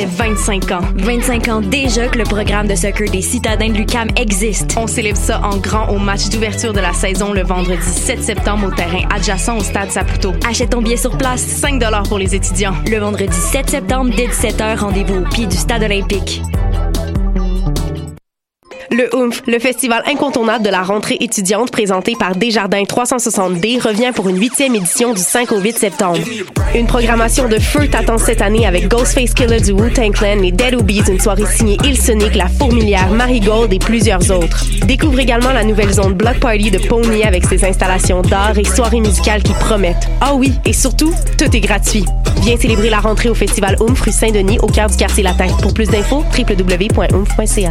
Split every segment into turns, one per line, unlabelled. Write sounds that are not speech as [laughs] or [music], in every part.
Ça fait 25 ans.
25 ans déjà que le programme de soccer des citadins de l'UCAM existe.
On célèbre ça en grand au match d'ouverture de la saison le vendredi 7 septembre au terrain adjacent au stade Saputo.
Achète ton billet sur place.
5 pour les étudiants.
Le vendredi 7 septembre dès 17h, rendez-vous au pied du stade olympique.
Le le festival incontournable de la rentrée étudiante présenté par Desjardins 360D, revient pour une huitième édition du 5 au 8 septembre. Une programmation de feu t'attend cette année avec Ghostface Killer du Wu-Tang Clan, les Dead Obies, une soirée signée Il Sonic, La Fourmilière, Marigold et plusieurs autres. Découvre également la nouvelle zone Block Party de Pony avec ses installations d'art et soirées musicales qui promettent. Ah oui, et surtout, tout est gratuit. Viens célébrer la rentrée au festival OOMF rue Saint-Denis au cœur du quartier latin. Pour plus d'infos, www.oomph.ca.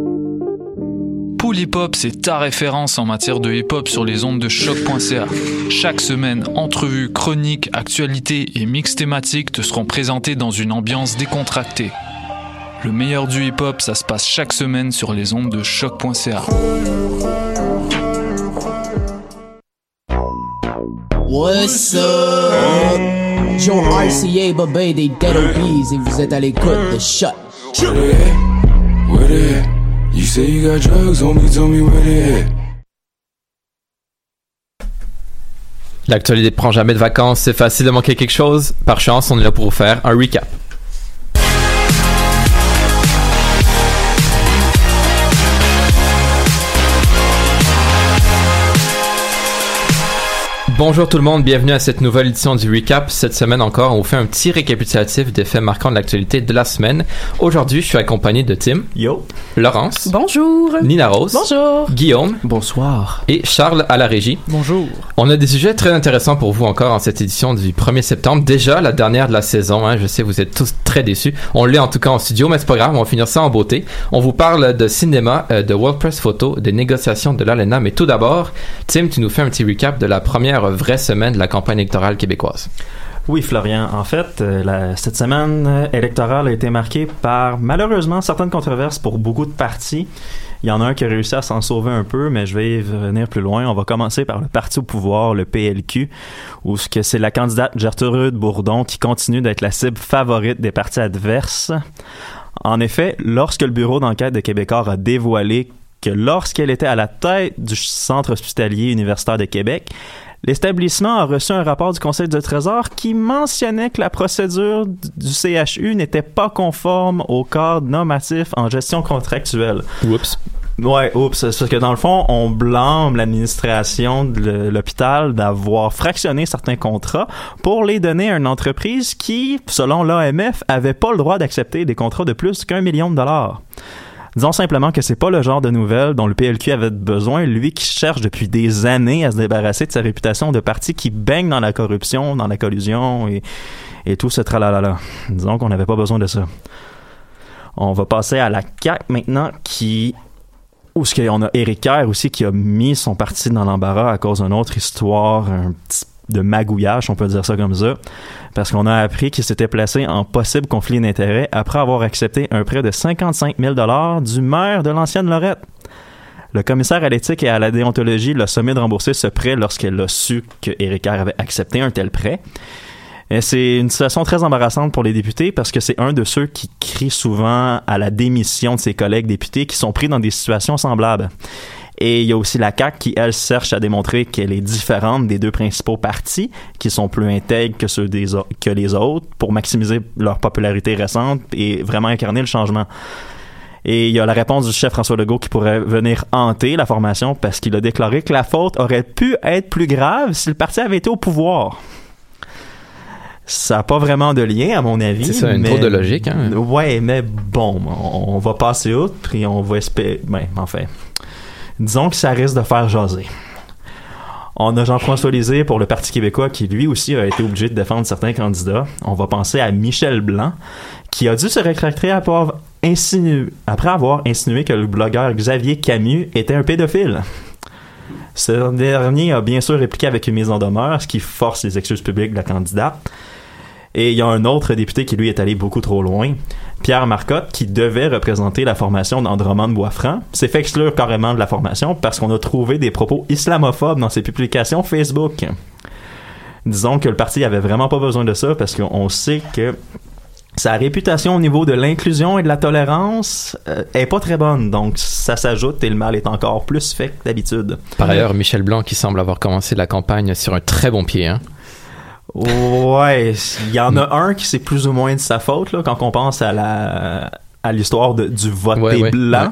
Pool Hip Hop, c'est ta référence en matière de hip hop sur les ondes de choc.ca. Chaque semaine, entrevues, chroniques, actualités et mix thématiques te seront présentés dans une ambiance décontractée. Le meilleur du hip hop, ça se passe chaque semaine sur les ondes de choc.ca.
What's up? Joe RCA, des Dead Obies et vous êtes à l'écoute de Shot.
L'actualité prend jamais de vacances, c'est facile de manquer quelque chose. Par chance, on est là pour vous faire un recap. Bonjour tout le monde, bienvenue à cette nouvelle édition du Recap. Cette semaine encore, on vous fait un petit récapitulatif des faits marquants de l'actualité de la semaine. Aujourd'hui, je suis accompagné de Tim.
Yo.
Laurence.
Bonjour.
Nina Rose.
Bonjour.
Guillaume.
Bonsoir.
Et Charles à la régie.
Bonjour.
On a des sujets très intéressants pour vous encore en cette édition du 1er septembre. Déjà, la dernière de la saison. Hein, je sais, vous êtes tous très déçus. On l'est en tout cas en studio, mais c'est pas grave, on va finir ça en beauté. On vous parle de cinéma, euh, de World Press Photo, des négociations de l'ALENA. Mais tout d'abord, Tim, tu nous fais un petit recap de la première vraie semaine de la campagne électorale québécoise.
Oui, Florian. En fait, euh, cette semaine électorale a été marquée par malheureusement certaines controverses pour beaucoup de partis. Il y en a un qui a réussi à s'en sauver un peu, mais je vais y venir plus loin. On va commencer par le parti au pouvoir, le PLQ, où ce que c'est la candidate Gertrude Bourdon qui continue d'être la cible favorite des partis adverses. En effet, lorsque le bureau d'enquête de Québécois a dévoilé que lorsqu'elle était à la tête du centre hospitalier universitaire de Québec, L'établissement a reçu un rapport du Conseil du Trésor qui mentionnait que la procédure du CHU n'était pas conforme au cadre normatif en gestion contractuelle.
Oups.
Ouais, oups, c'est parce que dans le fond, on blâme l'administration de l'hôpital d'avoir fractionné certains contrats pour les donner à une entreprise qui, selon l'AMF, avait pas le droit d'accepter des contrats de plus qu'un million de dollars. Disons simplement que c'est pas le genre de nouvelle dont le PLQ avait besoin, lui qui cherche depuis des années à se débarrasser de sa réputation de parti qui baigne dans la corruption, dans la collusion et, et tout ce tralalala. Disons qu'on n'avait pas besoin de ça. On va passer à la CAQ maintenant qui où ce qu'on a Éric Kerr aussi qui a mis son parti dans l'embarras à cause d'une autre histoire, un petit de magouillage, on peut dire ça comme ça, parce qu'on a appris qu'il s'était placé en possible conflit d'intérêts après avoir accepté un prêt de 55 000 du maire de l'ancienne Lorette. Le commissaire à l'éthique et à la déontologie l'a sommé de rembourser ce prêt lorsqu'elle a su que avait accepté un tel prêt. C'est une situation très embarrassante pour les députés parce que c'est un de ceux qui crie souvent à la démission de ses collègues députés qui sont pris dans des situations semblables. Et il y a aussi la CAQ qui, elle, cherche à démontrer qu'elle est différente des deux principaux partis, qui sont plus intègres que ceux des que les autres, pour maximiser leur popularité récente et vraiment incarner le changement. Et il y a la réponse du chef François Legault qui pourrait venir hanter la formation parce qu'il a déclaré que la faute aurait pu être plus grave si le parti avait été au pouvoir. Ça n'a pas vraiment de lien, à mon avis.
C'est ça, une
mais-
de logique, hein?
Ouais, mais bon, on, va passer outre, puis on va espérer. Ben, enfin. Disons que ça risque de faire jaser. On a Jean-François Lisée pour le Parti québécois qui lui aussi a été obligé de défendre certains candidats. On va penser à Michel Blanc qui a dû se rétracter après avoir insinué, après avoir insinué que le blogueur Xavier Camus était un pédophile. Ce dernier a bien sûr répliqué avec une mise en demeure, ce qui force les excuses publiques de la candidate. Et il y a un autre député qui lui est allé beaucoup trop loin, Pierre Marcotte, qui devait représenter la formation d'Andromane Boisfranc, s'est fait exclure carrément de la formation parce qu'on a trouvé des propos islamophobes dans ses publications Facebook. Disons que le parti avait vraiment pas besoin de ça parce qu'on sait que sa réputation au niveau de l'inclusion et de la tolérance euh, est pas très bonne, donc ça s'ajoute et le mal est encore plus fait que d'habitude.
Par ailleurs, Michel Blanc qui semble avoir commencé la campagne sur un très bon pied. Hein.
Ouais, il y en a un qui c'est plus ou moins de sa faute là, quand on pense à la à l'histoire du vote
Ouais,
des
ouais,
blancs.
ouais.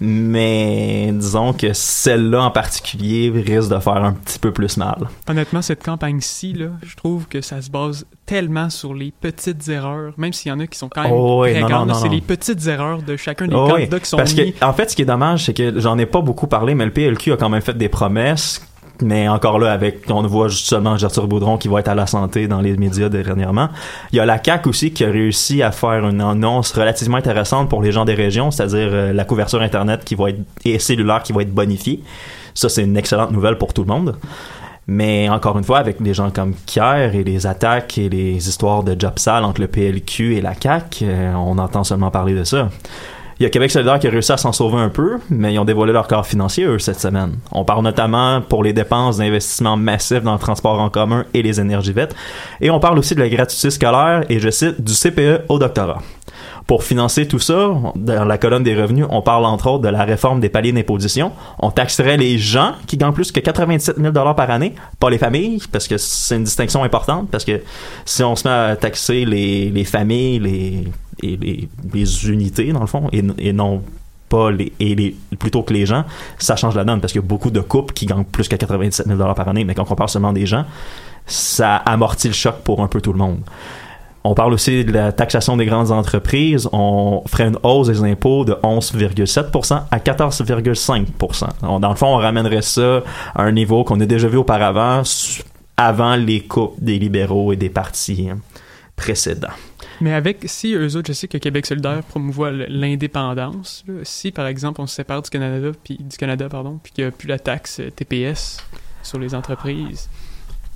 Mais disons que celle-là en particulier risque de faire un petit peu plus mal.
Honnêtement, cette campagne-ci, là, je trouve que ça se base tellement sur les petites erreurs, même s'il y en a qui sont quand même
Oh, non,
c'est les petites erreurs de chacun des
Oh, oui,
candidats qui sont
parce
mis.
que en fait, ce qui est dommage, c'est que j'en ai pas beaucoup parlé, mais le PLQ a quand même fait des promesses. Mais encore là, avec on voit justement Gertrude Boudron qui va être à la santé dans les médias dernièrement. Il y a la CAC aussi qui a réussi à faire une annonce relativement intéressante pour les gens des régions, c'est-à-dire euh, la couverture internet qui va être et cellulaire qui va être bonifiée. Ça, c'est une excellente nouvelle pour tout le monde. Mais encore une fois, avec des gens comme Kier et les attaques et les histoires de job sale entre le PLQ et la CAC, euh, on entend seulement parler de ça. Il y a Québec solidaire qui a réussi à s'en sauver un peu, mais ils ont dévoilé leur corps financier, eux, cette semaine. On parle notamment pour les dépenses d'investissement massifs dans le transport en commun et les énergies vertes. Et on parle aussi de la gratuité scolaire et, je cite, du CPE au doctorat. Pour financer tout ça, dans la colonne des revenus, on parle entre autres de la réforme des paliers d'imposition. On taxerait les gens qui gagnent plus que 87 000 par année, pas les familles, parce que c'est une distinction importante, parce que si on se met à taxer les, les familles, les, et les, unités, dans le fond, et, non pas les, et les, plutôt que les gens, ça change la donne, parce qu'il y a beaucoup de couples qui gagnent plus que 97 000 par année, mais quand on parle seulement des gens, ça amortit le choc pour un peu tout le monde. On parle aussi de la taxation des grandes entreprises. On ferait une hausse des impôts de 11,7% à 14,5%. On- Dans le fond, on ramènerait ça à un niveau qu'on a déjà vu auparavant, avant les coupes des libéraux et des partis hein, précédents.
Mais avec, si eux autres, je sais que Québec solidaire promouvoit l'indépendance, si par exemple on se sépare du Canada, puis du Canada, pardon, puis qu'il n'y a plus la taxe euh, TPS sur les entreprises,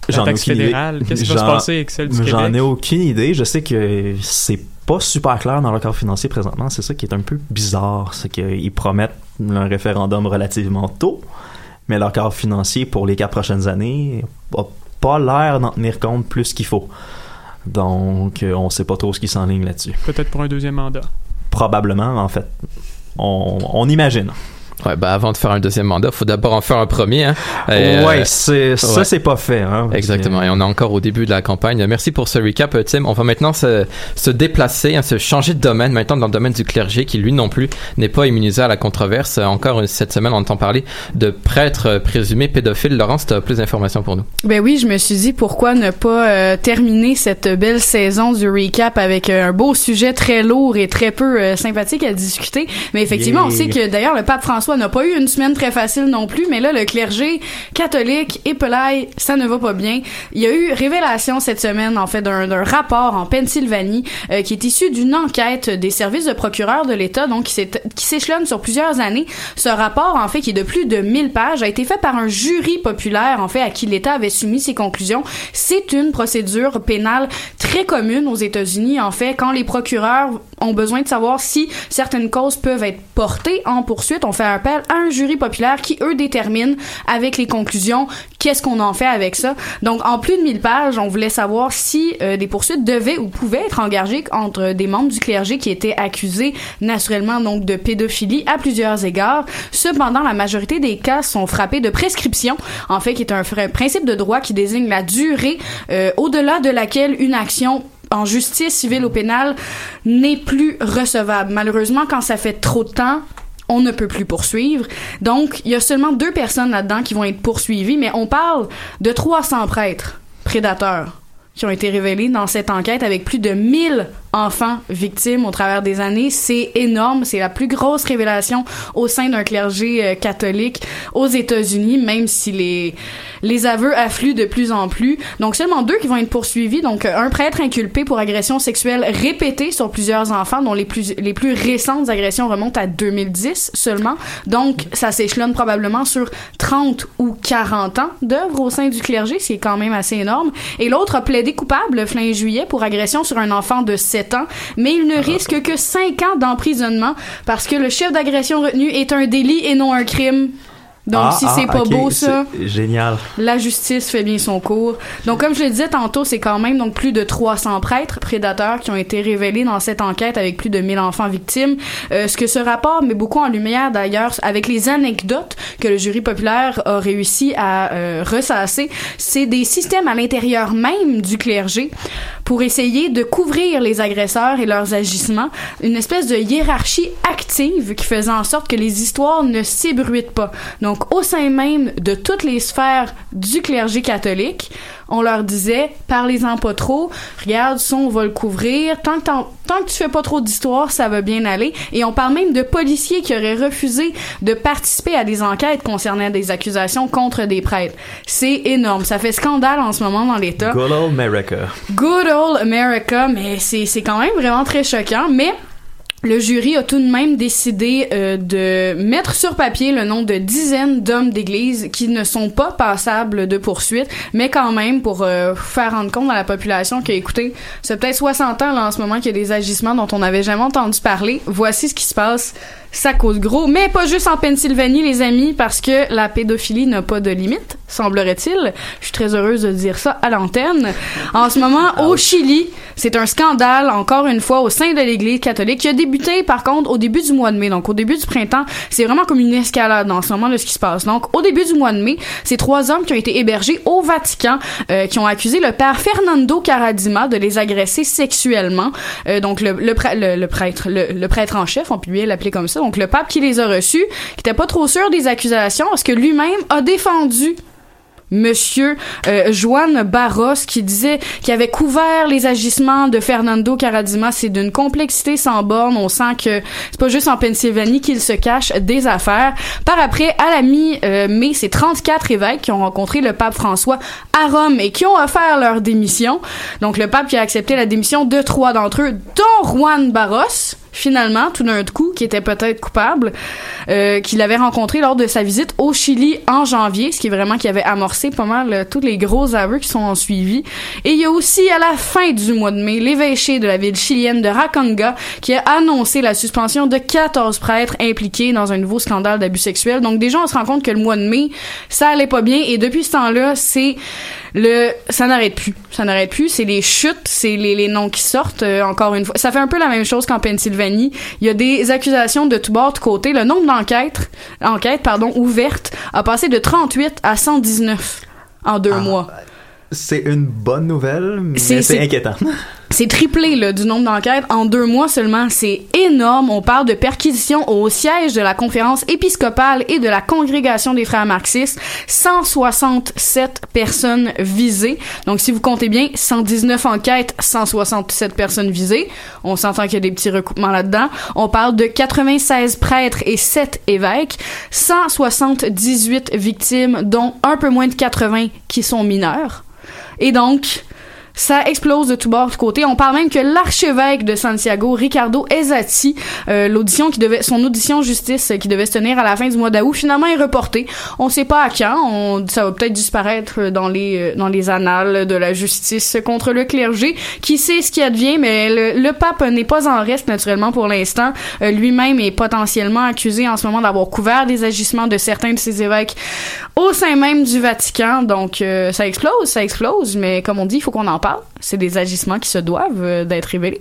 la
J'en
taxe fédérale, qu'est-ce qui va se
J'en-
passer avec celle du
J'en
Québec?
ai aucune idée. Je sais que c'est pas super clair dans leur cadre financier présentement. C'est ça qui est un peu bizarre. C'est qu'ils promettent un référendum relativement tôt, mais leur cadre financier pour les quatre prochaines années a pas l'air d'en tenir compte plus qu'il faut. Donc, euh, on sait pas trop ce qui s'enligne là-dessus.
Peut-être pour un deuxième mandat.
Probablement, en fait. On, on imagine.
Ouais, ben avant de faire un deuxième mandat, faut d'abord en faire un premier. Hein. Et,
ouais,
euh,
c'est, ça,
ouais.
c'est pas fait. Hein,
Exactement. Et on est encore au début de la campagne. Merci pour ce recap, euh, Tim. On va maintenant se, se déplacer, hein, se changer de domaine, maintenant dans le domaine du clergé, qui lui non plus n'est pas immunisé à la controverse. Euh, Encore euh, cette semaine, on entend parler de prêtres euh, présumés pédophiles. Laurence, tu as plus d'informations pour nous.
Ben oui, je me suis dit pourquoi ne pas euh, terminer cette belle saison du recap avec euh, un beau sujet très lourd et très peu euh, sympathique à discuter. Mais effectivement, on sait que d'ailleurs le pape François n'a pas eu une semaine très facile non plus, mais là le clergé catholique et pelaille, ça ne va pas bien. Il y a eu révélation cette semaine en fait d'un rapport en Pennsylvanie euh, qui est issu d'une enquête des services de procureur de l'État donc qui s'échelonne sur plusieurs années. Ce rapport en fait qui est de plus de 1000 pages a été fait par un jury populaire en fait à qui l'État avait soumis ses conclusions. C'est une procédure pénale très commune aux États-Unis en fait quand les procureurs ont besoin de savoir si certaines causes peuvent être portées en poursuite, on fait appel à un jury populaire qui eux détermine avec les conclusions qu'est-ce qu'on en fait avec ça. Donc en plus de 1000 pages, on voulait savoir si euh, des poursuites devaient ou pouvaient être engagées entre des membres du clergé qui étaient accusés naturellement donc de pédophilie à plusieurs égards. Cependant, la majorité des cas sont frappés de prescription, en fait qui est un principe de droit qui désigne la durée euh, au-delà de laquelle une action en justice civile ou pénale n'est plus recevable. Malheureusement, quand ça fait trop de temps, on ne peut plus poursuivre. Donc, il y a seulement deux personnes là-dedans qui vont être poursuivies, mais on parle de 300 prêtres prédateurs qui ont été révélés dans cette enquête avec plus de 1000 enfants victimes au travers des années. C'est énorme. C'est la plus grosse révélation au sein d'un clergé euh, catholique aux États-Unis, même si les, les aveux affluent de plus en plus. Donc, seulement deux qui vont être poursuivis. Donc, euh, un prêtre inculpé pour agression sexuelle répétée sur plusieurs enfants, dont les plus, les plus récentes agressions remontent à 2010 seulement. Donc, ça s'échelonne probablement sur 30 ou 40 ans d'œuvre au sein du clergé, ce qui est quand même assez énorme. Et l'autre a plaidé coupable fin juillet pour agression sur un enfant de 7 ans, mais il ne risque que 5 ans d'emprisonnement parce que le chef d'agression retenu est un délit et non un crime. Donc,
Ah,
si
ah,
c'est pas
ok,
beau, ça,
Génial.
la justice fait bien son cours. Donc, comme je le disais tantôt, c'est quand même donc plus de 300 prêtres prédateurs qui ont été révélés dans cette enquête avec plus de 1000 enfants victimes. Euh, ce que ce rapport met beaucoup en lumière d'ailleurs avec les anecdotes que le jury populaire a réussi à euh, ressasser, c'est des systèmes à l'intérieur même du clergé pour essayer de couvrir les agresseurs et leurs agissements, une espèce de hiérarchie active qui faisait en sorte que les histoires ne s'ébruitent pas. Donc, au sein même de toutes les sphères du clergé catholique, on leur disait, parlez-en pas trop, regarde, ça, on va le couvrir, tant que, tant que tu fais pas trop d'histoires, ça va bien aller. Et on parle même de policiers qui auraient refusé de participer à des enquêtes concernant des accusations contre des prêtres. C'est énorme. Ça fait scandale en ce moment dans l'État.
Good old America.
Good old America, mais c'est c'est quand même vraiment très choquant. Mais le jury a tout de même décidé euh, de mettre sur papier le nom de dizaines d'hommes d'église qui ne sont pas passables de poursuite, mais quand même pour euh, faire rendre compte à la population que, écoutez, c'est peut-être 60 ans là, en ce moment qu'il y a des agissements dont on n'avait jamais entendu parler. Voici ce qui se passe. Ça cause gros, mais pas juste en Pennsylvanie, les amis, parce que la pédophilie n'a pas de limite, semblerait-il. Je suis très heureuse de dire ça à l'antenne. En ce moment, au Chili, c'est un scandale, encore une fois, au sein de l'Église catholique, qui a par contre, au début du mois de mai. Donc, au début du printemps, c'est vraiment comme une escalade en ce moment de ce qui se passe. Donc, au début du mois de mai, c'est trois hommes qui ont été hébergés au Vatican, euh, qui ont accusé le père Fernando Caradima de les agresser sexuellement. Euh, donc, le, le, prêtre- le prêtre en chef, on peut bien l'appeler comme ça. Donc, le pape qui les a reçus, qui était pas trop sûr des accusations, parce que lui-même a défendu Monsieur euh, Juan Barros qui disait qu'il avait couvert les agissements de Fernando Caradima. C'est d'une complexité sans borne. On sent que c'est pas juste en Pennsylvanie qu'il se cache des affaires. Par après, à la mi-mai, c'est 34 évêques qui ont rencontré le pape François à Rome et qui ont offert leur démission. Donc le pape qui a accepté la démission de trois d'entre eux, dont Juan Barros finalement, tout d'un coup, qui était peut-être coupable, euh, qu'il avait rencontré lors de sa visite au Chili en janvier, ce qui est vraiment qui avait amorcé pas mal euh, tous les gros aveux qui sont en suivi. Et il y a aussi, à la fin du mois de mai, l'évêché de la ville chilienne de Raconga qui a annoncé la suspension de 14 prêtres impliqués dans un nouveau scandale d'abus sexuels. Donc déjà, on se rend compte que le mois de mai, ça allait pas bien. Et depuis ce temps-là, c'est le ça n'arrête plus ça n'arrête plus c'est les chutes c'est les, les noms qui sortent euh, encore une fois ça fait un peu la même chose qu'en Pennsylvanie il y a des accusations de tout bord de côté. Le nombre d'enquêtes enquêtes pardon ouvertes a passé de 38 à 119 en deux mois.
C'est une bonne nouvelle, mais
c'est-
inquiétant. [laughs]
c'est triplé là, du nombre d'enquêtes en deux mois seulement. C'est énorme. On parle de perquisitions au siège de la conférence épiscopale et de la congrégation des frères marxistes. 167 personnes visées. Donc si vous comptez bien, 119 enquêtes, 167 personnes visées. On s'entend qu'il y a des petits recoupements là-dedans. On parle de 96 prêtres et 7 évêques. 178 victimes, dont un peu moins de 80 qui sont mineurs. Et donc, ça explose de tous bords de côté. On parle même que l'archevêque de Santiago, Ricardo Ezzati, euh, l'audition qui devait, son audition justice qui devait se tenir à la fin du mois d'août, finalement est reportée. On sait pas à quand. On, ça va peut-être disparaître dans les euh, dans les annales de la justice contre le clergé. Qui sait ce qui advient, mais le, le pape n'est pas en reste naturellement pour l'instant. Euh, Lui-même est potentiellement accusé en ce moment d'avoir couvert des agissements de certains de ses évêques au sein même du Vatican. Donc euh, ça explose, ça explose. Mais comme on dit, il faut qu'on en parle. C'est des agissements qui se doivent euh, d'être révélés.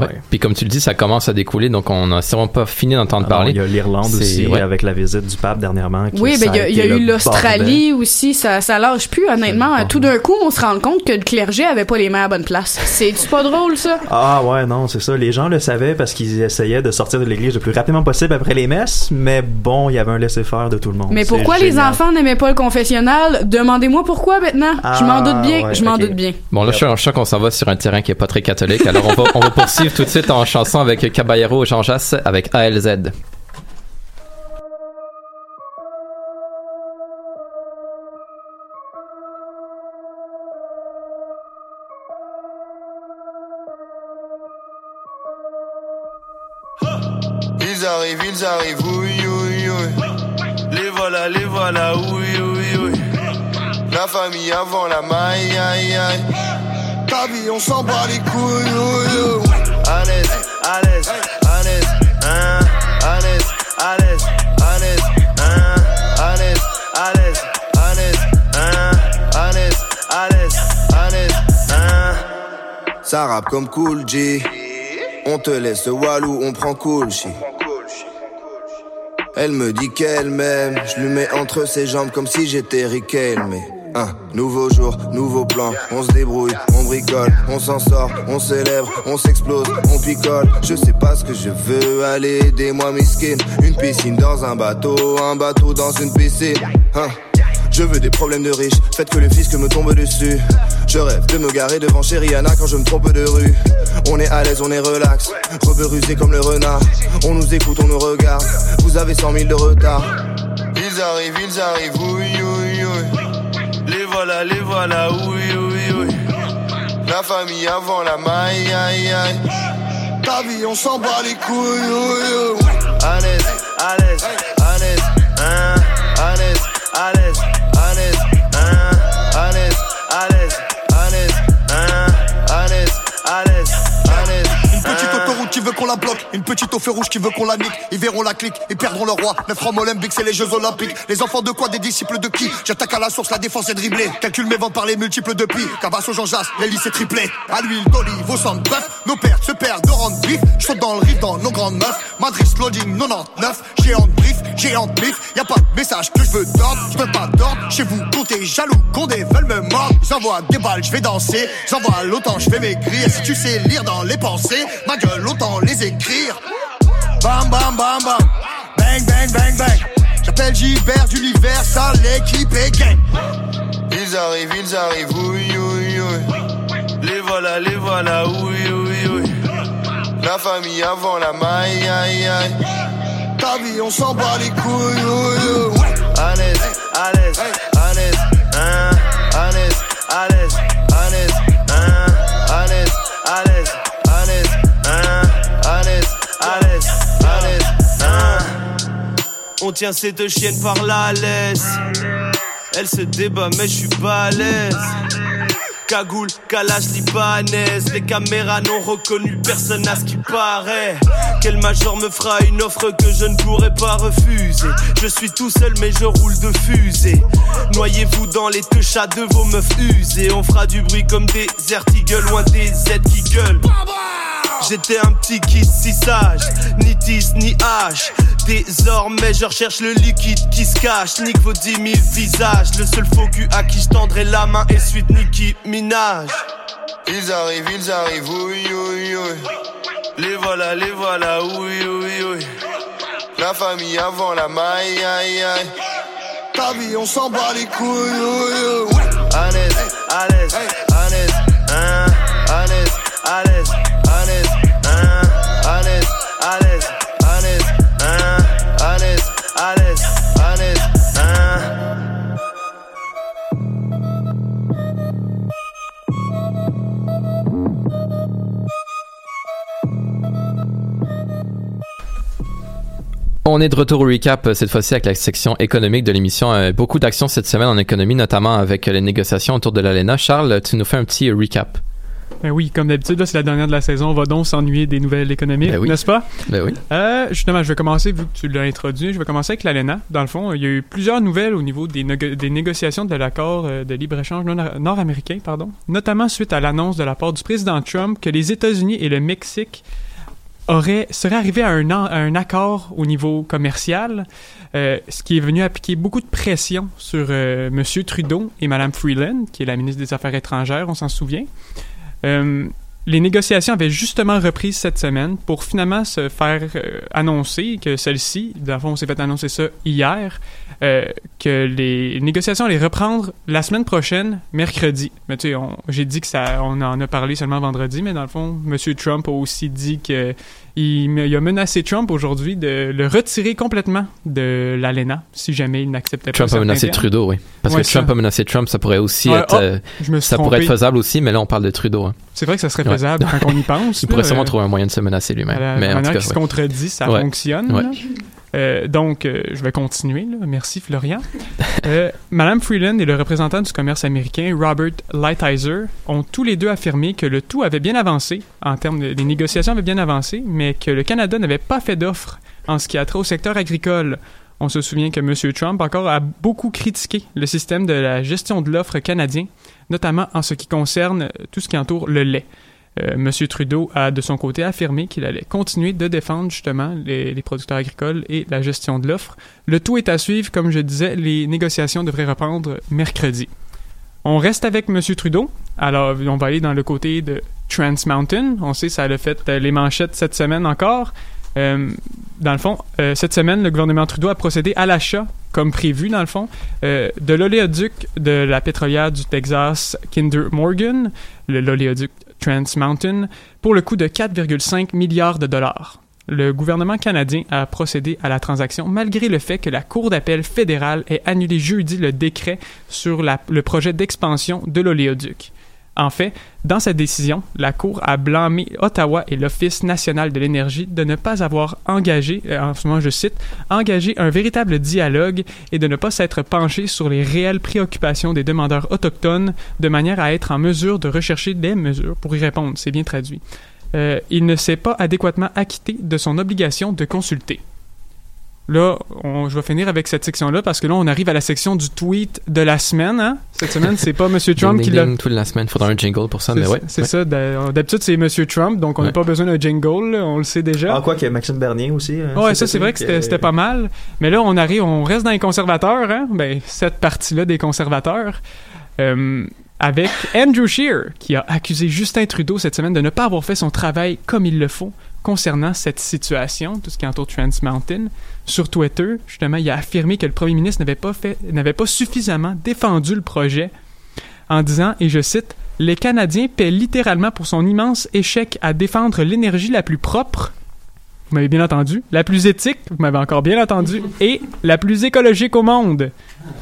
Ouais. Puis comme tu le dis, ça commence à découler, donc on n'a sûrement pas fini d'entendre
Alors,
parler.
Il y a l'Irlande
C'est-
aussi,
ouais.
avec la visite du pape dernièrement. qui-
Oui, ben il y a, y eu l'Australie aussi, ça, ça lâche plus honnêtement. Tout d'un coup, on se rend compte que le clergé avait pas les mains à bonne place. C'est pas drôle ça
Ah ouais, non, c'est ça. Les gens le savaient parce qu'ils essayaient de sortir de l'église le plus rapidement possible après les messes, mais bon, il y avait un laisser-faire de tout le monde.
Mais
C'est
pourquoi les enfants n'aimaient pas le confessionnal? Demandez-moi pourquoi maintenant. je
Ah,
m'en doute bien,
ouais,
je m'en doute bien.
Bon, là, je suis je sens qu'on s'en va sur un terrain qui est pas très catholique. Alors, on va, on va [laughs] poursuivre tout de suite en chanson avec Caballero Jean Jass avec ALZ.
Ils arrivent, ils arrivent, oui, oui, oui. Les voilà, les voilà, oui, oui, oui. La famille avant la maille, aïe, aïe. On s'en bat les couilles, oui, oui. Ça rappe comme Cool G. On te laisse Walou, on prend cool shit. Elle me dit qu'elle m'aime, je lui mets entre ses jambes comme si j'étais Rickel, mais un nouveau jour, nouveau plan, on se débrouille, on bricole, on s'en sort, on s'élève, on s'explose, on picole. Je sais pas ce que je veux, allez aidez-moi miskin. Une piscine dans un bateau, un bateau dans une piscine. Hein. Je veux des problèmes de riches, faites que le fisc me tombe dessus. Je rêve de me garer devant chez Rihanna quand je me trompe de rue. On est à l'aise, on est relax, rebeu rusé comme le renard. On nous écoute, on nous regarde. Vous avez 100 000 de retard. Ils arrivent, ils arrivent, oui, oui, oui. Les voilà, les voilà, oui, oui, oui. La famille avant la maille, aïe, aïe. Ta vie, on s'en bat les couilles, oui, oui. À l'aise, à l'aise, à l'aise, hein. À l'aise, à l'aise, à l'aise,
une petite au feu rouge qui veut qu'on la nique. Ils verront la clique, ils perdront leur roi. Neuf francs Olympique, c'est les Jeux Olympiques. Les enfants de quoi Des disciples de qui? J'attaque à la source, la défense est dribblée. Calcule mes ventes par les multiples de pi. Cabasso Jean Jass, les lycées triplés. À l'huile d'olive, au de bœuf. Nos pères se perdent de rendre bif. Je saute dans le riff dans nos grandes meufs. Madrid loading 99. Géant de brief, géant de bif. Y pas de message que je veux d'ordre. Je pas d'ordre. Chez vous, comptez jaloux, condés veulent me mordre. J'envoie des balles, je vais danser. J'envoie l'autant, je vais maigrir. Si tu sais lire dans les pensées, ma gueule, autant les écrire. Bam bam bam bam. Bang bang bang bang. J'appelle Gilbert d'univers, ça l'équipe est gang.
Ils arrivent, ils arrivent, oui, oui, oui. Les voilà, les voilà, oui, oui, oui. La famille avant la maille, aïe, aïe.
Ta vie, on s'en bat les couilles. oui, oui.
À l'aise, à l'aise, à l'aise, hein. À l'aise, à l'aise, à l'aise, On tient cette chienne par la laisse. Elle se débat, mais je suis balèze. Cagoule, calage libanaise. Les caméras n'ont reconnu personne à ce qui paraît. Quel major me fera une offre que je ne pourrai pas refuser? Je suis tout seul, mais je roule de fusée. Noyez-vous dans les deux chats de vos meufs usées. On fera du bruit comme des Ertigles ou un DZ qui gueule. J'étais un petit kid si sage, ni tease ni hache. Désormais, je recherche le liquide qui se cache. Nique vos dix mille visages. Le seul faux cul à qui je tendrai la main est suite Nicki Minaj. Ils arrivent, ils arrivent, oui, oui, oui. Les voilà, les voilà, oui, oui, oui. La famille avant la maille, aïe, aïe.
Ta vie, on s'en bat les couilles. oui, oui.
À l'aise, à l'aise, à l'aise, hein. À l'aise, à l'aise, à l'aise,
On est de retour au recap, euh, cette fois-ci avec la section économique de l'émission. Euh, beaucoup d'actions cette semaine en économie, notamment avec euh, les négociations autour de l'ALENA. Charles, tu nous fais un petit recap.
Ben oui, comme d'habitude, là, c'est la dernière de la saison. On va donc s'ennuyer des nouvelles économiques,
Ben oui.
n'est-ce pas?
Ben oui.
Euh, justement, je vais commencer, vu que tu l'as introduit, je vais commencer avec l'ALENA. Dans le fond, il y a eu plusieurs nouvelles au niveau des, négo- des négociations de l'accord de libre-échange nord-américain, pardon, notamment suite à l'annonce de la part du président Trump que les États-Unis et le Mexique auraient, seraient arrivés à un, accord au niveau commercial, euh, ce qui est venu appliquer beaucoup de pression sur euh, M. Trudeau et Mme Freeland, qui est la ministre des Affaires étrangères, on s'en souvient. Euh, les négociations avaient justement repris cette semaine pour finalement se faire annoncer que celle-ci, fond, on s'est fait annoncer ça hier, euh, que les négociations allaient reprendre la semaine prochaine, mercredi. Mais tu sais, j'ai dit que ça, on en a parlé seulement vendredi, mais dans le fond, M. Trump a aussi dit que il, a menacé Trump aujourd'hui de le retirer complètement de l'ALENA si jamais il n'acceptait pas.
Trump a menacé. Trudeau, oui. Parce
Ouais,
que Trump
ça.
a menacé Trump, ça pourrait aussi
Ouais,
être,
oh,
euh,
je me
ça pourrait être faisable aussi, mais là on parle de Trudeau. hein.
C'est vrai que ça serait
Ouais.
faisable quand on y [laughs] pense.
Il pourrait
là,
sûrement
euh,
trouver un moyen de se menacer lui-même. Mais en tout cas,
qui se contredit, ça fonctionne. Euh, donc, euh, je vais continuer. Merci, Florian. Euh, [laughs] Madame Freeland et le représentant du commerce américain, Robert Lighthizer, ont tous les deux affirmé que le tout avait bien avancé, en termes de, les négociations avaient bien avancé, mais que le Canada n'avait pas fait d'offre en ce qui a trait au secteur agricole. On se souvient que M. Trump encore a beaucoup critiqué le système de la gestion de l'offre canadien, notamment en ce qui concerne tout ce qui entoure le lait. Euh, M. Trudeau a de son côté affirmé qu'il allait continuer de défendre justement les, producteurs agricoles et la gestion de l'offre. Le tout est à suivre, comme je disais, les négociations devraient reprendre mercredi. On reste avec M. Trudeau. Alors, on va aller dans le côté de Trans Mountain. On sait, ça a fait euh, les manchettes cette semaine encore. Euh, dans le fond, euh, cette semaine, le gouvernement Trudeau a procédé à l'achat, comme prévu dans le fond, de l'oléoduc de la pétrolière du Texas Kinder Morgan, l'oléoduc Trans Mountain, pour le coût de 4,5 milliards de dollars. Le gouvernement canadien a procédé à la transaction malgré le fait que la Cour d'appel fédérale ait annulé jeudi le décret sur le projet d'expansion de l'oléoduc. En fait, dans sa décision, la Cour a blâmé Ottawa et l'Office national de l'énergie de ne pas avoir engagé, euh, en ce moment je cite, engagé un véritable dialogue et de ne pas s'être penché sur les réelles préoccupations des demandeurs autochtones de manière à être en mesure de rechercher des mesures pour y répondre. C'est bien traduit. Euh, il ne s'est pas adéquatement acquitté de son obligation de consulter. Là, on- je vais finir avec cette section-là parce que là, on arrive à la section du tweet de la semaine. hein? Cette semaine, c'est pas M. Trump
Ding,
qui l'a
toute la semaine. Il faudra un jingle pour ça,
c'est
mais ouais.
c'est
ouais.
ça. D'habitude, c'est Monsieur Trump, donc on n'a
Ouais.
pas besoin d'un jingle, là, on le sait déjà.
Ah, quoi que Maxime Bernier aussi. hein,
ouais, ça, c'est vrai que c'était c'était pas mal. Mais là, on arrive, on reste dans les conservateurs, hein? Ben, cette partie-là des conservateurs. Euh, avec Andrew Scheer, qui a accusé Justin Trudeau cette semaine de ne pas avoir fait son travail comme il le faut concernant cette situation, tout ce qui entoure Trans Mountain. Sur Twitter, justement, il a affirmé que le premier ministre n'avait pas n'avait pas suffisamment défendu le projet en disant, et je cite, Les Canadiens paient littéralement pour son immense échec à défendre l'énergie la plus propre, vous m'avez bien entendu, la plus éthique, vous m'avez encore bien entendu, [laughs] et la plus écologique au monde.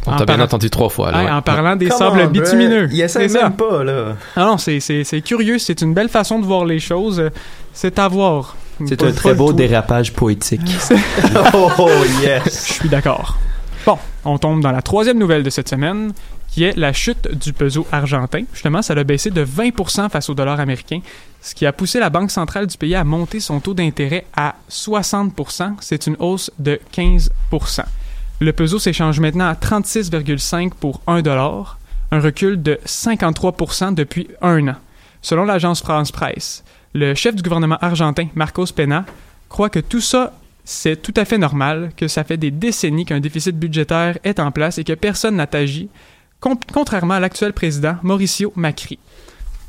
On t'a bien entendu trois fois. là,
Ouais,
ouais.
en parlant des
Come
sables
on,
bitumineux.
Il essaie
C'est ça.
même pas, là.
Ah non, c'est- curieux, c'est une belle façon de voir les choses. C'est à voir.
C'est un très beau dérapage poétique. [laughs]
oh, yes!
Je suis d'accord. Bon, on tombe dans la troisième nouvelle de cette semaine, qui est la chute du peso argentin. Justement, ça a baissé de 20% face au dollar américain, ce qui a poussé la Banque centrale du pays à monter son taux d'intérêt à 60%. C'est une hausse de 15%. Le peso s'échange maintenant à 36,5 pour 1 dollar, un recul de 53% depuis un an. Selon l'agence France Presse, le chef du gouvernement argentin, Marcos Pena, croit que tout ça, c'est tout à fait normal, que ça fait des décennies qu'un déficit budgétaire est en place et que personne n'a agi, contrairement à l'actuel président Mauricio Macri.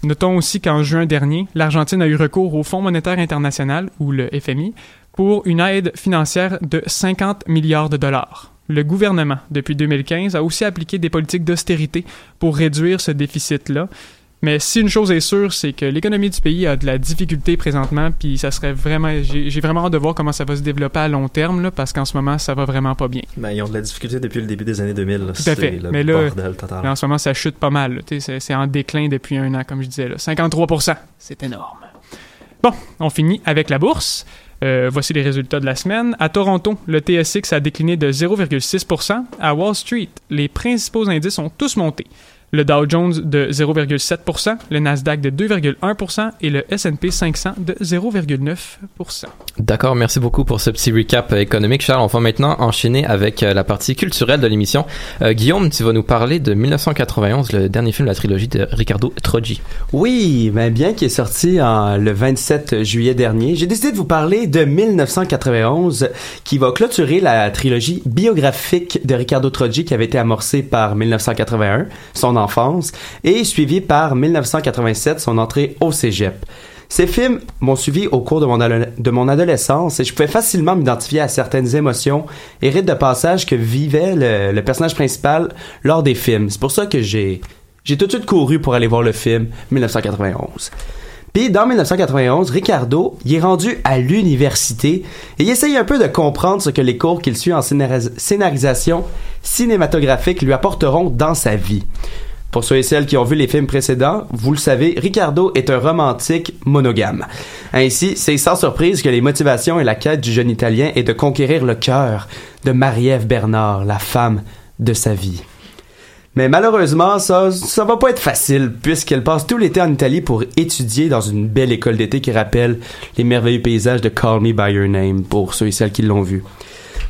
Notons aussi qu'en juin dernier, l'Argentine a eu recours au Fonds monétaire international, ou le FMI, pour une aide financière de 50 milliards de dollars. Le gouvernement, depuis 2015, a aussi appliqué des politiques d'austérité pour réduire ce déficit-là. Mais si une chose est sûre, c'est que l'économie du pays a de la difficulté présentement, puis ça serait vraiment, j'ai vraiment hâte de voir comment ça va se développer à long terme, là, parce qu'en ce moment, ça va vraiment pas bien.
Ben, ils ont de la difficulté depuis le début des années 2000. là.
Tout à fait.
le
Mais là,
bordel total.
là, en ce moment, ça chute pas mal. c'est en déclin depuis un an, comme je disais. Là. 53 C'est énorme. Bon, on finit avec la bourse. Euh, voici les résultats de la semaine. À Toronto, le TSX a décliné de 0,6% À Wall Street, les principaux indices ont tous monté. Le Dow Jones de 0,7%, le Nasdaq de 2,1% et le S&P 500 de 0,9%.
D'accord, merci beaucoup pour ce petit recap économique. Charles, on va maintenant enchaîner avec euh, la partie culturelle de l'émission. Euh, Guillaume, tu vas nous parler de 1991, le dernier film de la trilogie de Ricardo Troggi.
Oui, mais bien qu'il est sorti en, le 27 juillet dernier, j'ai décidé de vous parler de 1991 qui va clôturer la trilogie biographique de Ricardo Troggi qui avait été amorcée par 1981, son et suivi par 1987, son entrée au cégep. Ces films m'ont suivi au cours de mon, adolescence et je pouvais facilement m'identifier à certaines émotions et rites de passage que vivait le, personnage principal lors des films. C'est pour ça que j'ai tout de suite couru pour aller voir le film 1991. Puis dans 1991, Ricardo, il est rendu à l'université et il essaye un peu de comprendre ce que les cours qu'il suit en scénaris- scénarisation cinématographique lui apporteront dans sa vie. Pour ceux et celles qui ont vu les films précédents, vous le savez, Ricardo est un romantique monogame. Ainsi, c'est sans surprise que les motivations et la quête du jeune Italien est de conquérir le cœur de Marie-Ève Bernard, la femme de sa vie. Mais malheureusement, ça, ça va pas être facile, puisqu'elle passe tout l'été en Italie pour étudier dans une belle école d'été qui rappelle les merveilleux paysages de Call Me By Your Name, pour ceux et celles qui l'ont vu.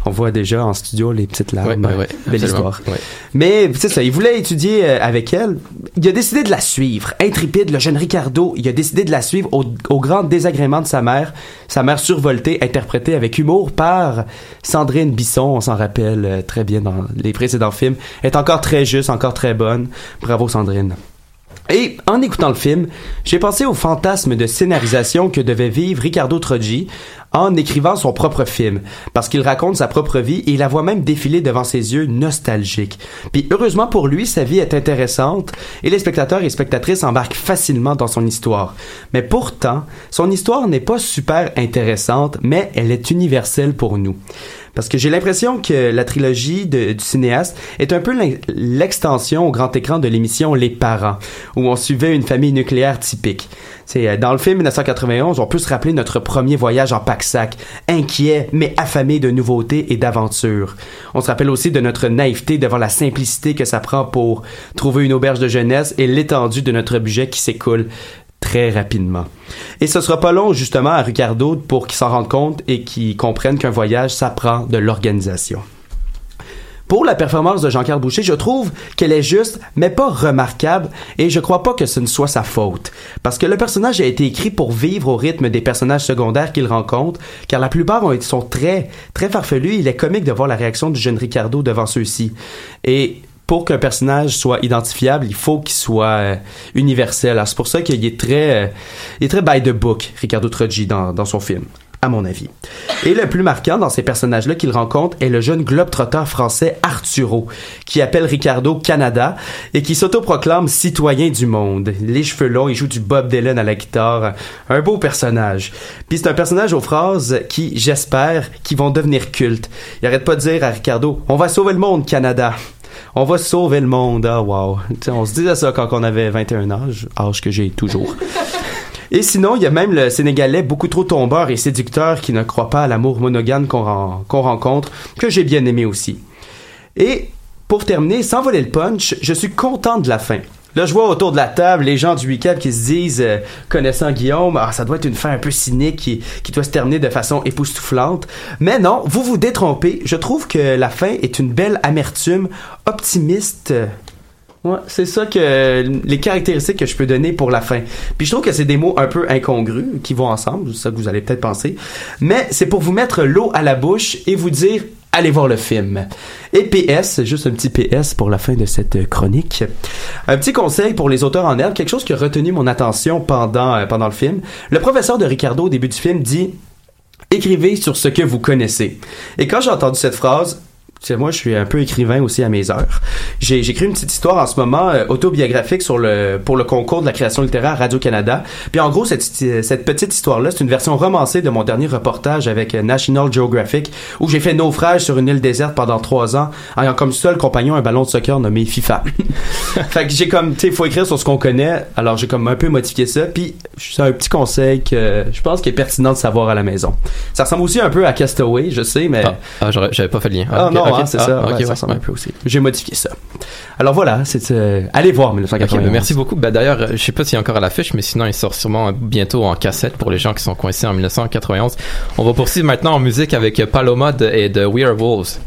On voit déjà en studio les petites larmes.
Ouais, ouais, ouais,
Belle histoire. Mais c'est ça, il voulait étudier euh, avec elle. Il a décidé de la suivre. Intrépide, le jeune Ricardo, il a décidé de la suivre au, au grand désagrément de sa mère. Sa mère survoltée, interprétée avec humour par Sandrine Bisson, on s'en rappelle euh, très bien dans les précédents films. Est encore très juste, encore très bonne. Bravo Sandrine. Et en écoutant le film, j'ai pensé au fantasme de scénarisation que devait vivre Ricardo Troggi en écrivant son propre film, parce qu'il raconte sa propre vie et il la voit même défiler devant ses yeux nostalgiques. Puis heureusement pour lui, sa vie est intéressante et les spectateurs et spectatrices embarquent facilement dans son histoire. Mais pourtant, son histoire n'est pas super intéressante, mais elle est universelle pour nous. Parce que j'ai l'impression que la trilogie du cinéaste est un peu l'extension au grand écran de l'émission Les Parents, où on suivait une famille nucléaire typique. C'est dans le film 1991, on peut se rappeler notre premier voyage en pack-sac, inquiet mais affamé de nouveautés et d'aventures. On se rappelle aussi de notre naïveté devant la simplicité que ça prend pour trouver une auberge de jeunesse et l'étendue de notre budget qui s'écoule très rapidement. Et ce sera pas long justement à Ricardo pour qu'il s'en rende compte et qu'il comprenne qu'un voyage, ça prend de l'organisation. Pour la performance de Jean-Carl Boucher, je trouve qu'elle est juste, mais pas remarquable, et je crois pas que ce ne soit sa faute. Parce que le personnage a été écrit pour vivre au rythme des personnages secondaires qu'il rencontre, car la plupart ont, sont très, très farfelus, il est comique de voir la réaction du jeune Ricardo devant ceux-ci. Et pour qu'un personnage soit identifiable, il faut qu'il soit euh, universel. C'est pour ça qu'il est très, euh, il est très by the book, Ricardo Troggi, dans, dans son film à mon avis. Et le plus marquant dans ces personnages-là qu'il rencontre est le jeune globe-trotteur français Arturo, qui appelle Ricardo Canada et qui s'autoproclame citoyen du monde. Les cheveux longs, il joue du Bob Dylan à la guitare. Un beau personnage. Puis c'est un personnage aux phrases qui, j'espère, qui vont devenir cultes. Il arrête pas de dire à Ricardo, on va sauver le monde, Canada. On va sauver le monde. Ah, wow. On se disait ça quand on avait 21 ans, âge que j'ai toujours. [laughs] Et sinon, il y a même le Sénégalais beaucoup trop tombeur et séducteur qui ne croit pas à l'amour monogame qu'on rencontre, que j'ai bien aimé aussi. Et pour terminer, sans voler le punch, je suis content de la fin. Là, je vois autour de la table les gens du week-end qui se disent, euh, connaissant Guillaume, ah, ça doit être une fin un peu cynique qui, doit se terminer de façon époustouflante. Mais non, vous vous détrompez. Je trouve que la fin est une belle amertume optimiste. C'est ça que les caractéristiques que je peux donner pour la fin. Puis je trouve que c'est des mots un peu incongrus qui vont ensemble, c'est ça que vous allez peut-être penser. Mais c'est pour vous mettre l'eau à la bouche et vous dire allez voir le film. Et PS, juste un petit PS pour la fin de cette chronique. Un petit conseil pour les auteurs en herbe, quelque chose qui a retenu mon attention pendant euh, pendant le film. Le professeur de Ricardo au début du film dit écrivez sur ce que vous connaissez. Et quand j'ai entendu cette phrase, c'est moi, je suis un peu écrivain aussi à mes heures. J'ai j'écris une petite histoire en ce moment euh, autobiographique sur le pour le concours de la création littéraire Radio Canada. Puis en gros, cette cette petite histoire là, c'est une version romancée de mon dernier reportage avec euh, National Geographic où j'ai fait naufrage sur une île déserte pendant trois ans, ayant comme seul compagnon un ballon de soccer nommé FIFA. [laughs] fait que j'ai comme, tu sais, faut écrire sur ce qu'on connaît. Alors j'ai comme un peu modifié ça. Puis c'est un petit conseil que je pense qu'il est pertinent de savoir à la maison. Ça ressemble aussi un peu à Castaway, je sais, mais
Ah, ah, j'avais pas fait le lien.
ah non, hein, c'est
Ah,
ça. ouais, ça ressemble un peu aussi. J'ai modifié ça. Alors voilà, c'est euh, allez voir
Ok,
1991.
ben merci beaucoup. Ben, D'ailleurs, euh, je sais pas s'il est encore à l'affiche, mais sinon il sort sûrement bientôt en cassette pour les gens qui sont coincés en 1991. On va poursuivre maintenant en musique avec euh, Paloma et de We Are Wolves.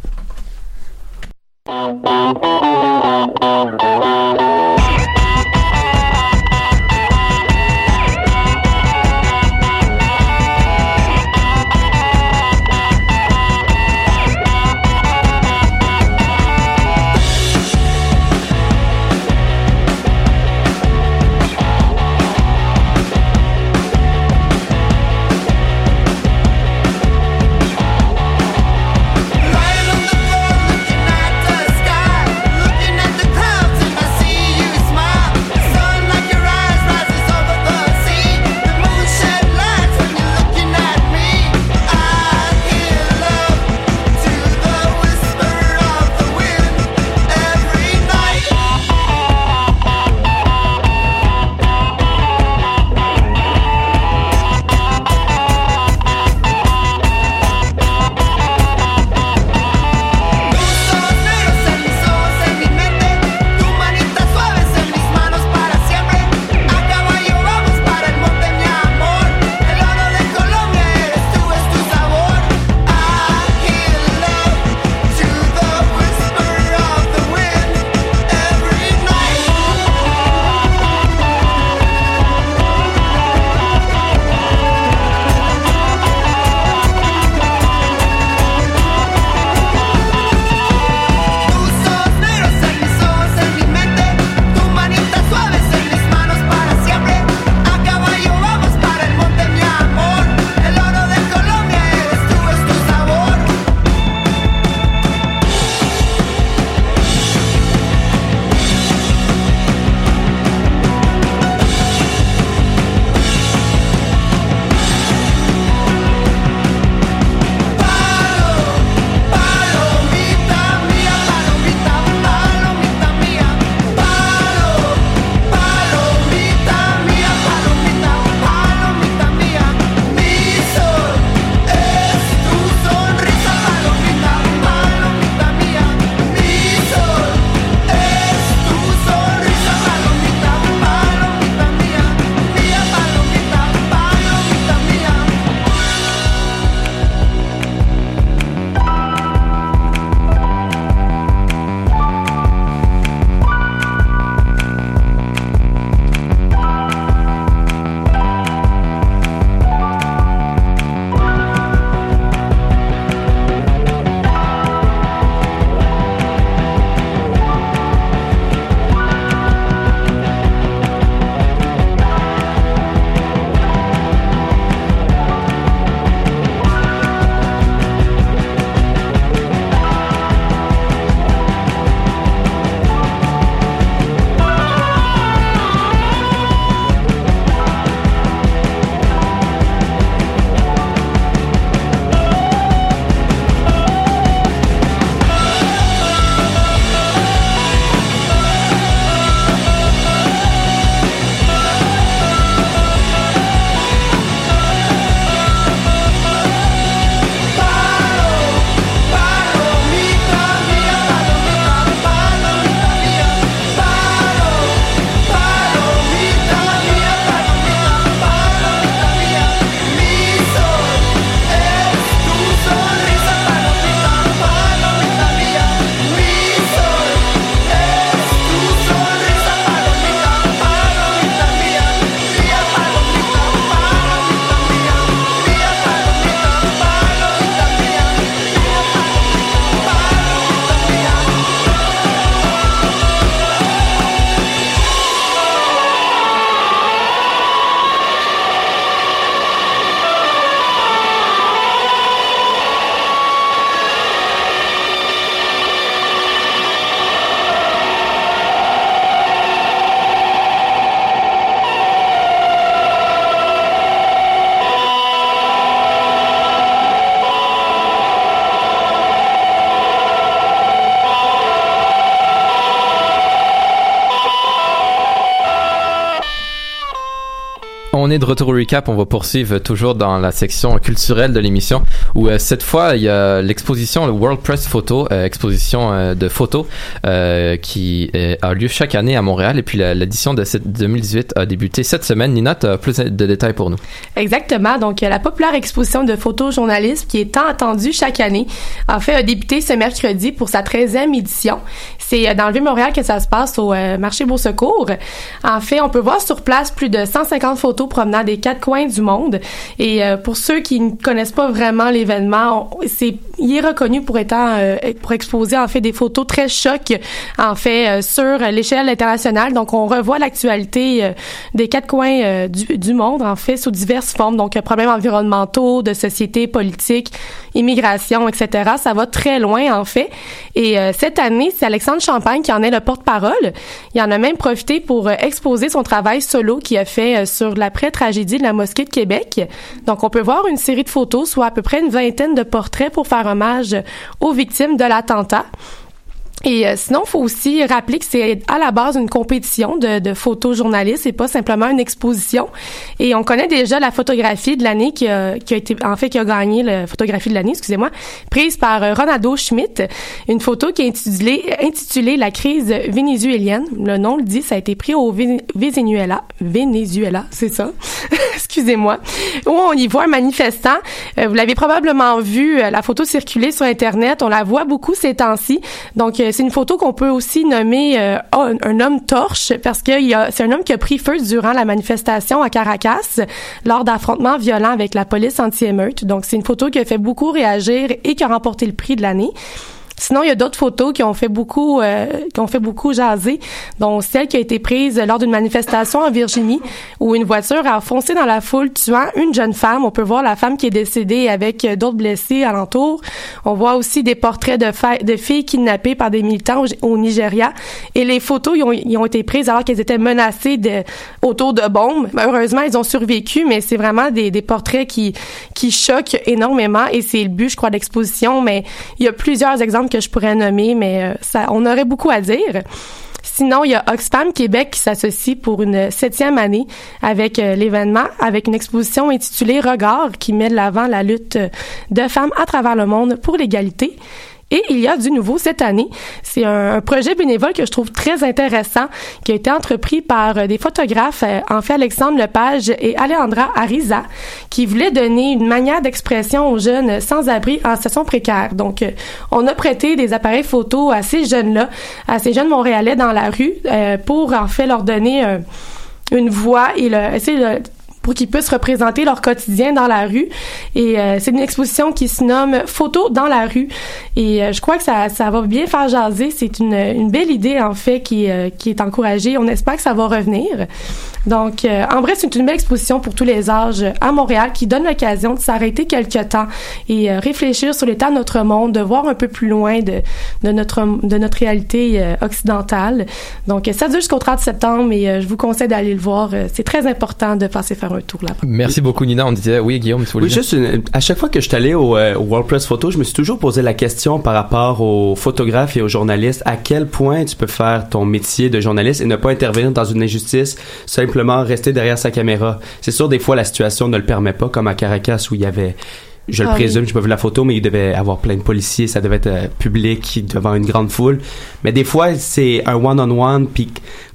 De retour au recap, on va poursuivre toujours dans la section culturelle de l'émission où euh, cette fois il y a l'exposition le World Press Photo, euh, exposition euh, de photos qui a lieu chaque année à Montréal et puis l'édition de cette 2018 a débuté cette semaine. Nina, tu as plus de détails pour nous.
Exactement. Donc, la populaire exposition de photojournalisme qui est tant attendue chaque année, en fait, a débuté ce mercredi pour sa 13e édition. C'est euh, dans le Vieux-Montréal que ça se passe au euh, marché Beau-Secours. En fait, on peut voir sur place plus de 150 photos provenant des quatre coins du monde. Et euh, pour ceux qui ne connaissent pas vraiment l'événement, c'est il est reconnu pour étant euh, pour exposer en fait des photos très chocs en fait euh, sur l'échelle internationale. Donc on revoit l'actualité euh, des quatre coins du, du monde en fait sous diverses formes. Donc problèmes environnementaux, de société, politique, immigration, etc. Ça va très loin en fait. Et cette année, c'est Alexandre Champagne qui en est le porte-parole. Il en a même profité pour euh, exposer son travail solo qu'il a fait euh, sur l'après-tragédie de la mosquée de Québec. Donc on peut voir une série de photos, soit à peu près une vingtaine de portraits pour faire hommage aux victimes de l'attentat. Et euh, sinon, faut aussi rappeler que c'est à la base une compétition de, de photojournalistes et pas simplement une exposition. Et on connaît déjà la photographie de l'année qui a, qui a été, en fait, qui a gagné la photographie de l'année, excusez-moi, prise par euh, Ronaldo Schmidt. Une photo qui est intitulée, intitulée La crise vénézuélienne. Le nom le dit, ça a été pris au Venezuela. Venezuela, c'est ça? [laughs] excusez-moi. Où on y voit un manifestant. Euh, vous l'avez probablement vu, euh, la photo circuler sur Internet. On la voit beaucoup ces temps-ci. Donc, c'est une photo qu'on peut aussi nommer euh, un, un homme torche parce que c'est un homme qui a pris feu durant la manifestation à Caracas lors d'affrontements violents avec la police anti-émeute. Donc, c'est une photo qui a fait beaucoup réagir et qui a remporté le prix de l'année. Sinon, il y a d'autres photos qui ont fait beaucoup, euh, qui ont fait beaucoup jaser, dont celle qui a été prise lors d'une manifestation en Virginie, où une voiture a foncé dans la foule, tuant une jeune femme. On peut voir la femme qui est décédée avec euh, d'autres blessés alentour. On voit aussi des portraits de, de filles kidnappées par des militants au, Nigeria. Et les photos, ils ont, ils ont été prises alors qu'elles étaient menacées de, autour de bombes. Heureusement, ils ont survécu, mais c'est vraiment des, des portraits qui, qui choquent énormément. Et c'est le but, je crois, de l'exposition. Mais il y a plusieurs exemples que je pourrais nommer, mais euh, ça, on aurait beaucoup à dire. Sinon, il y a Oxfam Québec qui s'associe pour une septième année avec euh, l'événement, avec une exposition intitulée Regard qui met de l'avant la lutte euh, de femmes à travers le monde pour l'égalité. Et il y a du nouveau cette année. C'est un, projet bénévole que je trouve très intéressant, qui a été entrepris par euh, des photographes, euh, en fait Alexandre Lepage et Alejandra Ariza, qui voulaient donner une manière d'expression aux jeunes sans-abri en situation précaire. Donc, euh, on a prêté des appareils photo à ces jeunes-là, à ces jeunes Montréalais dans la rue, pour en fait leur donner une voix et essayer de pour qu'ils puissent représenter leur quotidien dans la rue. Et euh, c'est une exposition qui se nomme Photos dans la rue. Et euh, je crois que ça, ça va bien faire jaser. C'est une, une belle idée, en fait, qui, euh, qui est encouragée. On espère que ça va revenir. Donc, euh, en vrai, c'est une belle exposition pour tous les âges à Montréal qui donne l'occasion de s'arrêter quelque temps et euh, réfléchir sur l'état de notre monde, de voir un peu plus loin de, de, notre, de notre réalité euh, occidentale. Donc, ça dure jusqu'au 30 septembre et je vous conseille d'aller le voir. C'est très important de passer faire là-bas.
Merci beaucoup, Nina. On disait, oui, Guillaume, tu voulais
Oui,
dire?
juste une- à chaque fois que je suis allé au, euh, au World Press Photo, je me suis toujours posé la question par rapport aux photographes et aux journalistes, à quel point tu peux faire ton métier de journaliste et ne pas intervenir dans une injustice, simplement rester derrière sa caméra? C'est sûr, des fois, la situation ne le permet pas, comme à Caracas où il y avait je le
Ah oui.
présume, j'ai pas vu la photo, mais il devait avoir plein de policiers, ça devait être euh, public devant une grande foule. Mais des fois, c'est un one-on-one, puis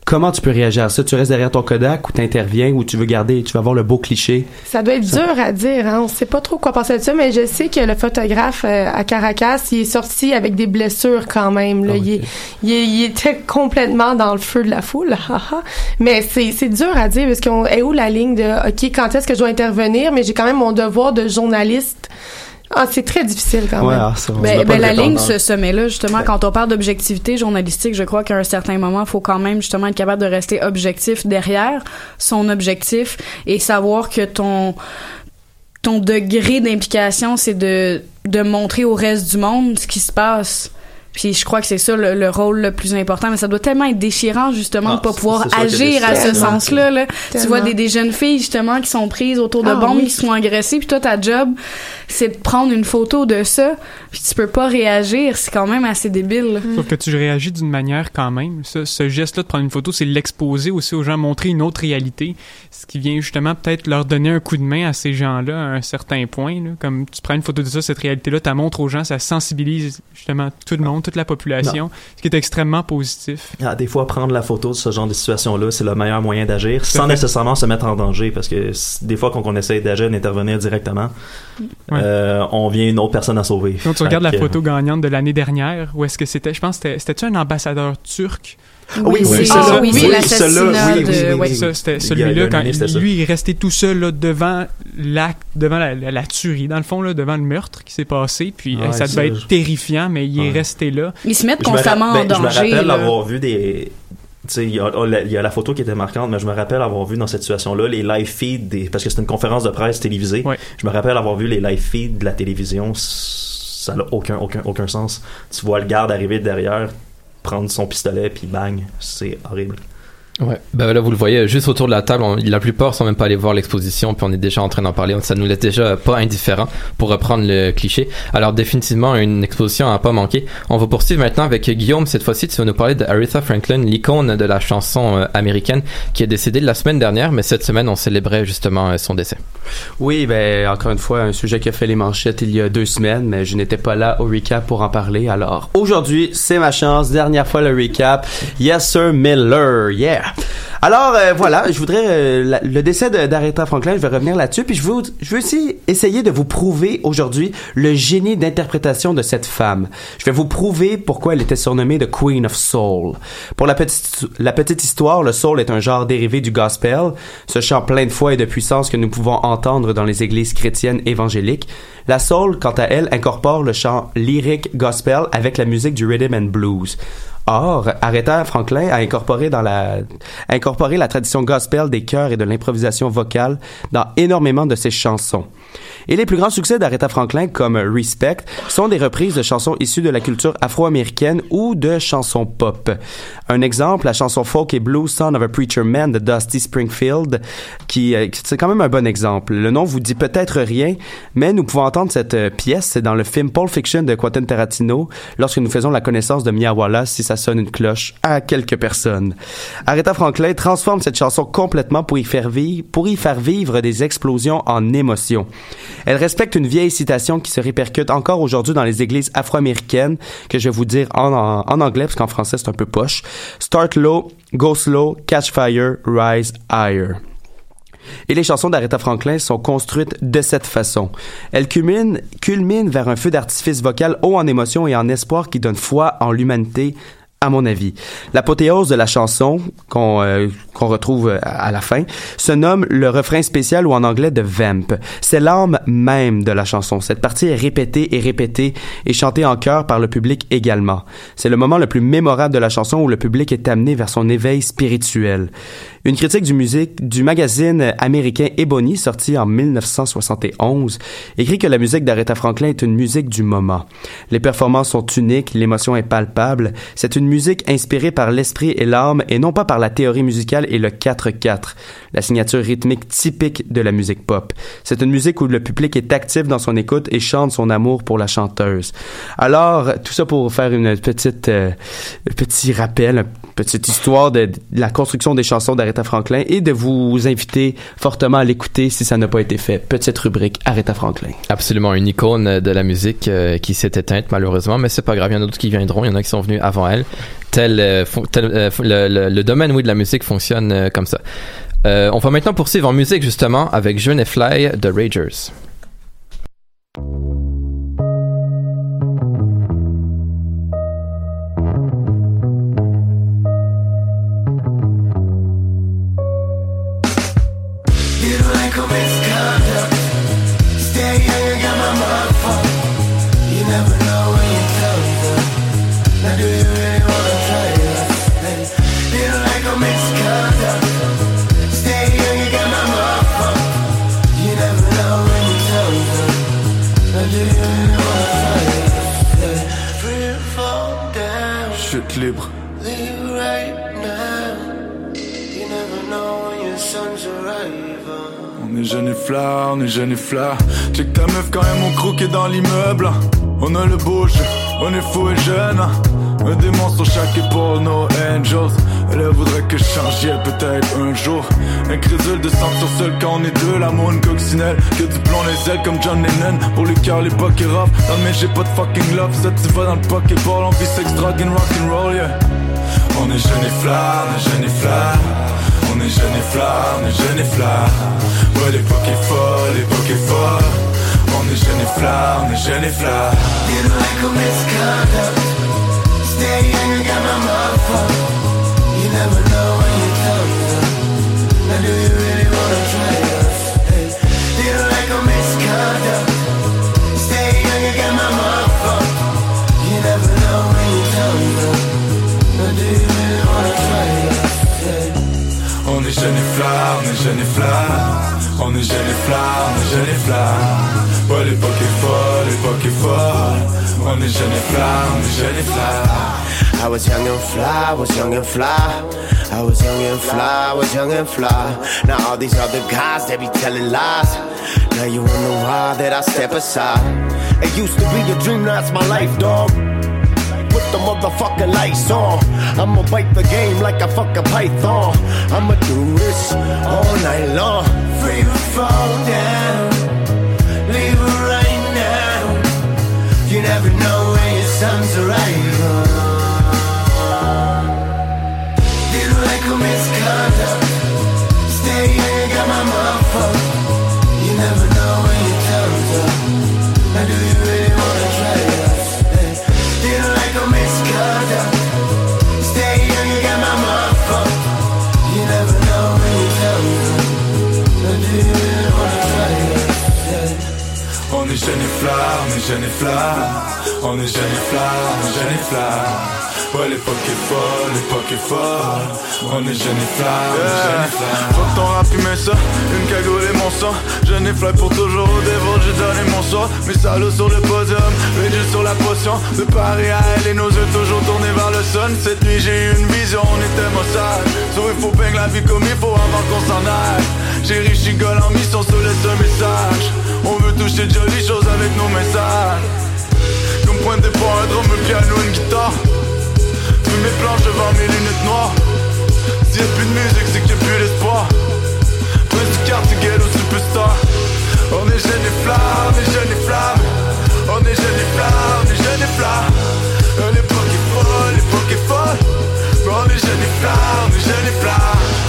comment tu peux réagir à ça? Tu restes derrière ton Kodak ou t'interviens ou tu veux garder, tu vas avoir le beau cliché?
Ça doit être
Ça-
dur à dire, hein. On sait pas trop quoi penser de ça, mais je sais que le photographe euh, à Caracas, il est sorti avec des blessures quand même. Là. il, est- il, est- il était complètement dans le feu de la foule. haha. [laughs] mais c'est c'est dur à dire parce qu'on est où la ligne de OK, quand est-ce que je dois intervenir, mais j'ai quand même mon devoir de journaliste. Ah, c'est très difficile quand
Ouais,
même.
ah, ça,
Ben, ben, la ligne se, se met là, justement, quand on parle d'objectivité journalistique, je crois qu'à un certain moment, il faut quand même, justement, être capable de rester objectif derrière son objectif et savoir que ton, ton degré d'implication, c'est de, de montrer au reste du monde ce qui se passe. Puis je crois que c'est ça le, le rôle le plus important, mais ça doit tellement être déchirant justement
Ah,
de pas pouvoir agir à ce sens-là. Là. Tu vois des, des jeunes filles justement qui sont prises autour de
Ah,
bombes,
oui.
qui se font agresser, puis toi ta job c'est de prendre une photo de ça, puis tu peux pas réagir, c'est quand même assez débile.
Sauf que tu réagis d'une manière quand même. Ça, ce geste-là de prendre une photo, c'est l'exposer aussi aux gens, montrer une autre réalité, ce qui vient justement peut-être leur donner un coup de main à ces gens-là à un certain point. là. Comme tu prends une photo de ça, cette réalité-là, tu la montres aux gens, ça sensibilise justement tout le monde, toute la population, ce qui est extrêmement positif.
Ah, des fois, prendre la photo de ce genre de situation-là, c'est le meilleur moyen d'agir, sans
fait.
nécessairement se mettre en danger, parce que des fois, quand on essaie d'agir, d'intervenir directement,
Ouais.
euh, on vient une autre personne à sauver.
Quand tu regardes la photo gagnante de l'année dernière, où est-ce que c'était, je pense, que c'était- c'était-tu un ambassadeur turc?
Oui, c'est-
c'est
ah
ça.
oui, l'assassinat
oui, oui,
de-
oui, oui. Il il
celui-là quand lui il est resté tout seul là, devant l'acte, devant la, la, la tuerie dans le fond là, devant le meurtre qui s'est passé. Puis euh, ça
ça,
devait être terrifiant, mais il est resté là.
Ils se mettent constamment en
ben, Je me
danger.
rappelle
là.
avoir vu des. Tu sais, il y, a- oh, la- il y a la photo qui était marquante, mais je me rappelle avoir vu dans cette situation-là les live feeds des. Parce que c'est une conférence de presse télévisée.
Ouais.
Je me rappelle avoir vu les live feeds de la télévision. Ça n'a aucun, aucun, aucun sens. Tu vois le garde arriver de derrière, prendre son pistolet, puis bang. C'est horrible.
Ouais. Ben là, vous le voyez, juste autour de la table, on- la plupart sont même pas allés voir l'exposition, puis on est déjà en train d'en parler. Ça nous laisse déjà pas indifférent pour reprendre le cliché. Alors, définitivement, une exposition à pas manquer. On va poursuivre maintenant avec Guillaume. Cette fois-ci, tu vas nous parler de Aretha Franklin, l'icône de la chanson euh, américaine, qui est décédée la semaine dernière, mais cette semaine, on célébrait justement euh, son décès.
Oui, ben encore une fois, un sujet qui a fait les manchettes il y a deux semaines, mais je n'étais pas là au recap pour en parler. Alors aujourd'hui, c'est ma chance. Dernière fois le recap. Yes sir Miller, yeah. [laughs] Alors euh, voilà, je voudrais euh, le décès de- d'Aretha Franklin, je vais revenir là-dessus, puis je veux, aussi essayer de vous prouver aujourd'hui le génie d'interprétation de cette femme. Je vais vous prouver pourquoi elle était surnommée The Queen of Soul. Pour la petite, la petite histoire, le soul est un genre dérivé du gospel, ce chant plein de foi et de puissance que nous pouvons entendre dans les églises chrétiennes évangéliques. La soul, quant à elle, incorpore le chant lyrique gospel avec la musique du rhythm and blues. Or, Aretha Franklin a incorporé dans la, tradition gospel des chœurs et de l'improvisation vocale dans énormément de ses chansons. Et les plus grands succès d'Aretha Franklin, comme Respect, sont des reprises de chansons issues de la culture afro-américaine ou de chansons pop. Un exemple, la chanson folk et blues Son of a Preacher Man de Dusty Springfield, qui, euh, c'est quand même un bon exemple. Le nom vous dit peut-être rien, mais nous pouvons entendre cette euh, pièce dans le film Pulp Fiction de Quentin Tarantino lorsque nous faisons la connaissance de Mia ça sonne une cloche à quelques personnes. Aretha Franklin transforme cette chanson complètement pour y faire vivre, pour y faire vivre des explosions en émotions. Elle respecte une vieille citation qui se répercute encore aujourd'hui dans les églises afro-américaines, que je vais vous dire en anglais, parce qu'en français c'est un peu poche. Start low, go slow, catch fire, rise higher. Et les chansons d'Aretha Franklin sont construites de cette façon. Elles culminent, culminent vers un feu d'artifice vocal haut en émotion et en espoir qui donne foi en l'humanité, à mon avis. L'apothéose de la chanson, qu'on euh, qu'on retrouve euh, à la fin, se nomme le refrain spécial ou en anglais de vamp. C'est l'âme même de la chanson. Cette partie est répétée et répétée et chantée en chœur par le public également. C'est le moment le plus mémorable de la chanson où le public est amené vers son éveil spirituel. Une critique du musique du magazine américain Ebony, sorti en 1971, écrit que la musique d'Aretha Franklin est une musique du moment. Les performances sont uniques, l'émotion est palpable. C'est une musique inspirée par l'esprit et l'âme et non pas par la théorie musicale et le 4-4, la signature rythmique typique de la musique pop. C'est une musique où le public est actif dans son écoute et chante son amour pour la chanteuse. Alors, tout ça pour faire une petite, euh, petit rappel, une petite histoire de, la construction des chansons d'Aretha Franklin et de vous inviter fortement à l'écouter si ça n'a pas été fait. Petite rubrique Aretha Franklin.
Absolument, une icône de la musique euh, qui s'est éteinte malheureusement, mais c'est pas grave, il y en a d'autres qui viendront, il y en a qui sont venus avant elle. Tel, euh, euh, le, domaine oui de la musique fonctionne euh, comme ça. On va maintenant poursuivre en musique justement avec Jeune et Fly de Ragers.
Dans le pokéball, on vit sex, drug and rock'n'roll, yeah. On est jeune et flat, on est jeune et flat. On est jeune et flat, on est jeune et flat. Ouais, l'époque est folle, l'époque est folle. On est jeune et flat, on est jeune et flat. Flat. Ouais, l'époque est folle, l'époque est folle. On est jeune et flat, on est et.
I was young and fly, I was young and fly. I was young and fly, I was young and fly. Now all these other guys, they be telling lies. Now you wonder why that I step aside. It used to be a dream, now it's my life, dog. Put the motherfucking lights on. I'ma bite the game like a fucking python. I'ma do this all night long. Free fall down. Never know when your sun's arriving. Did like a misconduct. Stay got my motherfucker. You never know when your time's up. Now do you really wanna try us? Did like a misconduct. Stay here, you got my motherfucker. You never know when your time's up. Do you really wanna try us?
On est jeune et flat, on est jeune et flat. On est jeune et flat, on est jeune et flat. Ouais, l'époque est folle, l'époque est folle. On est jeune et flat, on est jeune et flat. Fuck ton rap, ça, une cagoule et mon sang. Jeune et fly pour toujours au dévot, j'ai donné mon sort. Mes salauds sur le podium, Raging sur la potion. De Paris à elle et nos yeux toujours tournés vers le sun. Cette nuit, j'ai eu une vision, on était maussade. So il faut peindre la vie comme il faut avant qu'on s'en aille. J'ai riche en mission, se laisse un message. On veut toucher de jolies choses avec nos messages. Point de départ, un drum, un piano, une guitare. Fume mes planches devant mes lunettes noires. S'il y a plus de musique, c'est qu'il y a plus d'espoir. Prince du quartier, ghetto, superstar. On est jeunes et flammes, on est jeunes et flammes. On est jeunes et flammes, on est jeunes et flammes. Euh, L'époque est folle, l'époque est folle. Mais on est jeunes et flammes, est jeunes et flammes.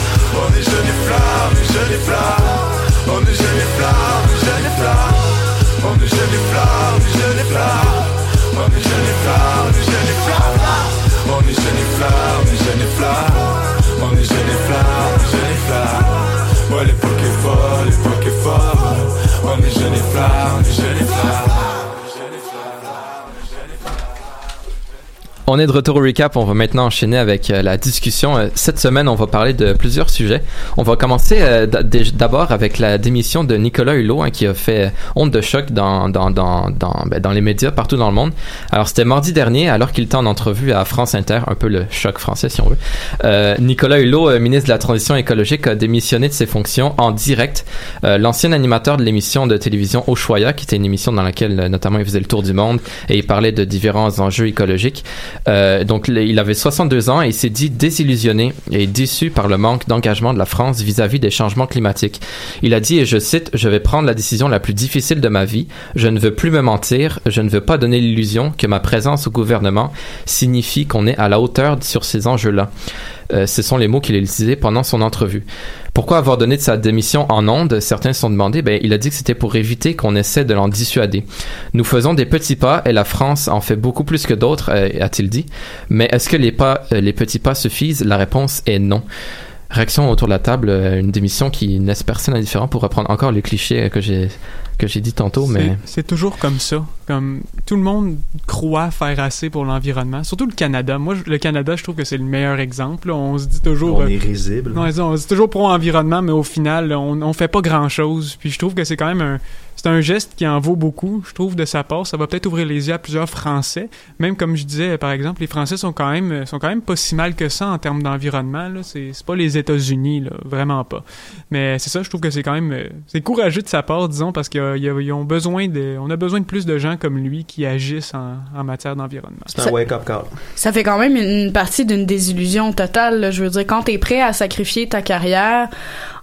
On est
de retour au recap. On va maintenant enchaîner avec euh, la discussion. Euh, Cette semaine, on va parler de plusieurs sujets. On va commencer euh, d'abord avec la démission de Nicolas Hulot, hein, qui a fait honte de choc ben, dans les médias partout dans le monde. Alors, c'était mardi dernier, alors qu'il était en entrevue à France Inter, un peu le choc français si on veut. Nicolas Hulot, ministre de la Transition écologique, a démissionné de ses fonctions en direct. L'ancien animateur de l'émission de télévision Oshoya, qui était une émission dans laquelle notamment il faisait le tour du monde et il parlait de différents enjeux écologiques, euh, donc il avait 62 ans et il s'est dit désillusionné et déçu par le manque d'engagement de la France vis-à-vis des changements climatiques. Il a dit, et je cite, Je vais prendre la décision la plus difficile de ma vie. Je ne veux plus me mentir. Je ne veux pas donner l'illusion que ma présence au gouvernement signifie qu'on est à la hauteur sur ces enjeux-là. Euh, ce sont les mots qu'il a utilisés pendant son entrevue. Pourquoi avoir donné de sa démission en ondes? Certains se sont demandé. Ben, il a dit que c'était pour éviter qu'on essaie de l'en dissuader. Nous faisons des petits pas et la France en fait beaucoup plus que d'autres, euh, a-t-il dit. Mais est-ce que les pas, euh, les petits pas suffisent? La réponse est non. Réaction autour de la table, euh, une démission qui laisse personne indifférent pour reprendre encore les clichés que j'ai que j'ai dit tantôt, mais
C'est- toujours comme ça. Comme tout le monde croit faire assez pour l'environnement, surtout le Canada. Moi, je- le Canada, je trouve que c'est le meilleur exemple. là. On se dit toujours.
On
euh,
est risible.
non, on se dit toujours pro-environnement, mais au final, on, on fait pas grand-chose. Puis je trouve que c'est quand même un, c'est un geste qui en vaut beaucoup, je trouve, de sa part. Ça va peut-être ouvrir les yeux à plusieurs Français. Même comme je disais, par exemple, les Français sont quand même, sont quand même pas si mal que ça en termes d'environnement. Là, c'est, c'est pas les États-Unis, là, vraiment pas. Mais c'est ça, je trouve que c'est quand même, euh, c'est courageux de sa part, disons, parce qu'ils ont besoin de, on a besoin de plus de gens comme lui qui agissent en, en matière d'environnement.
C'est un wake-up call.
Ça fait quand même une partie d'une désillusion totale. là. Je veux dire, quand t'es prêt à sacrifier ta carrière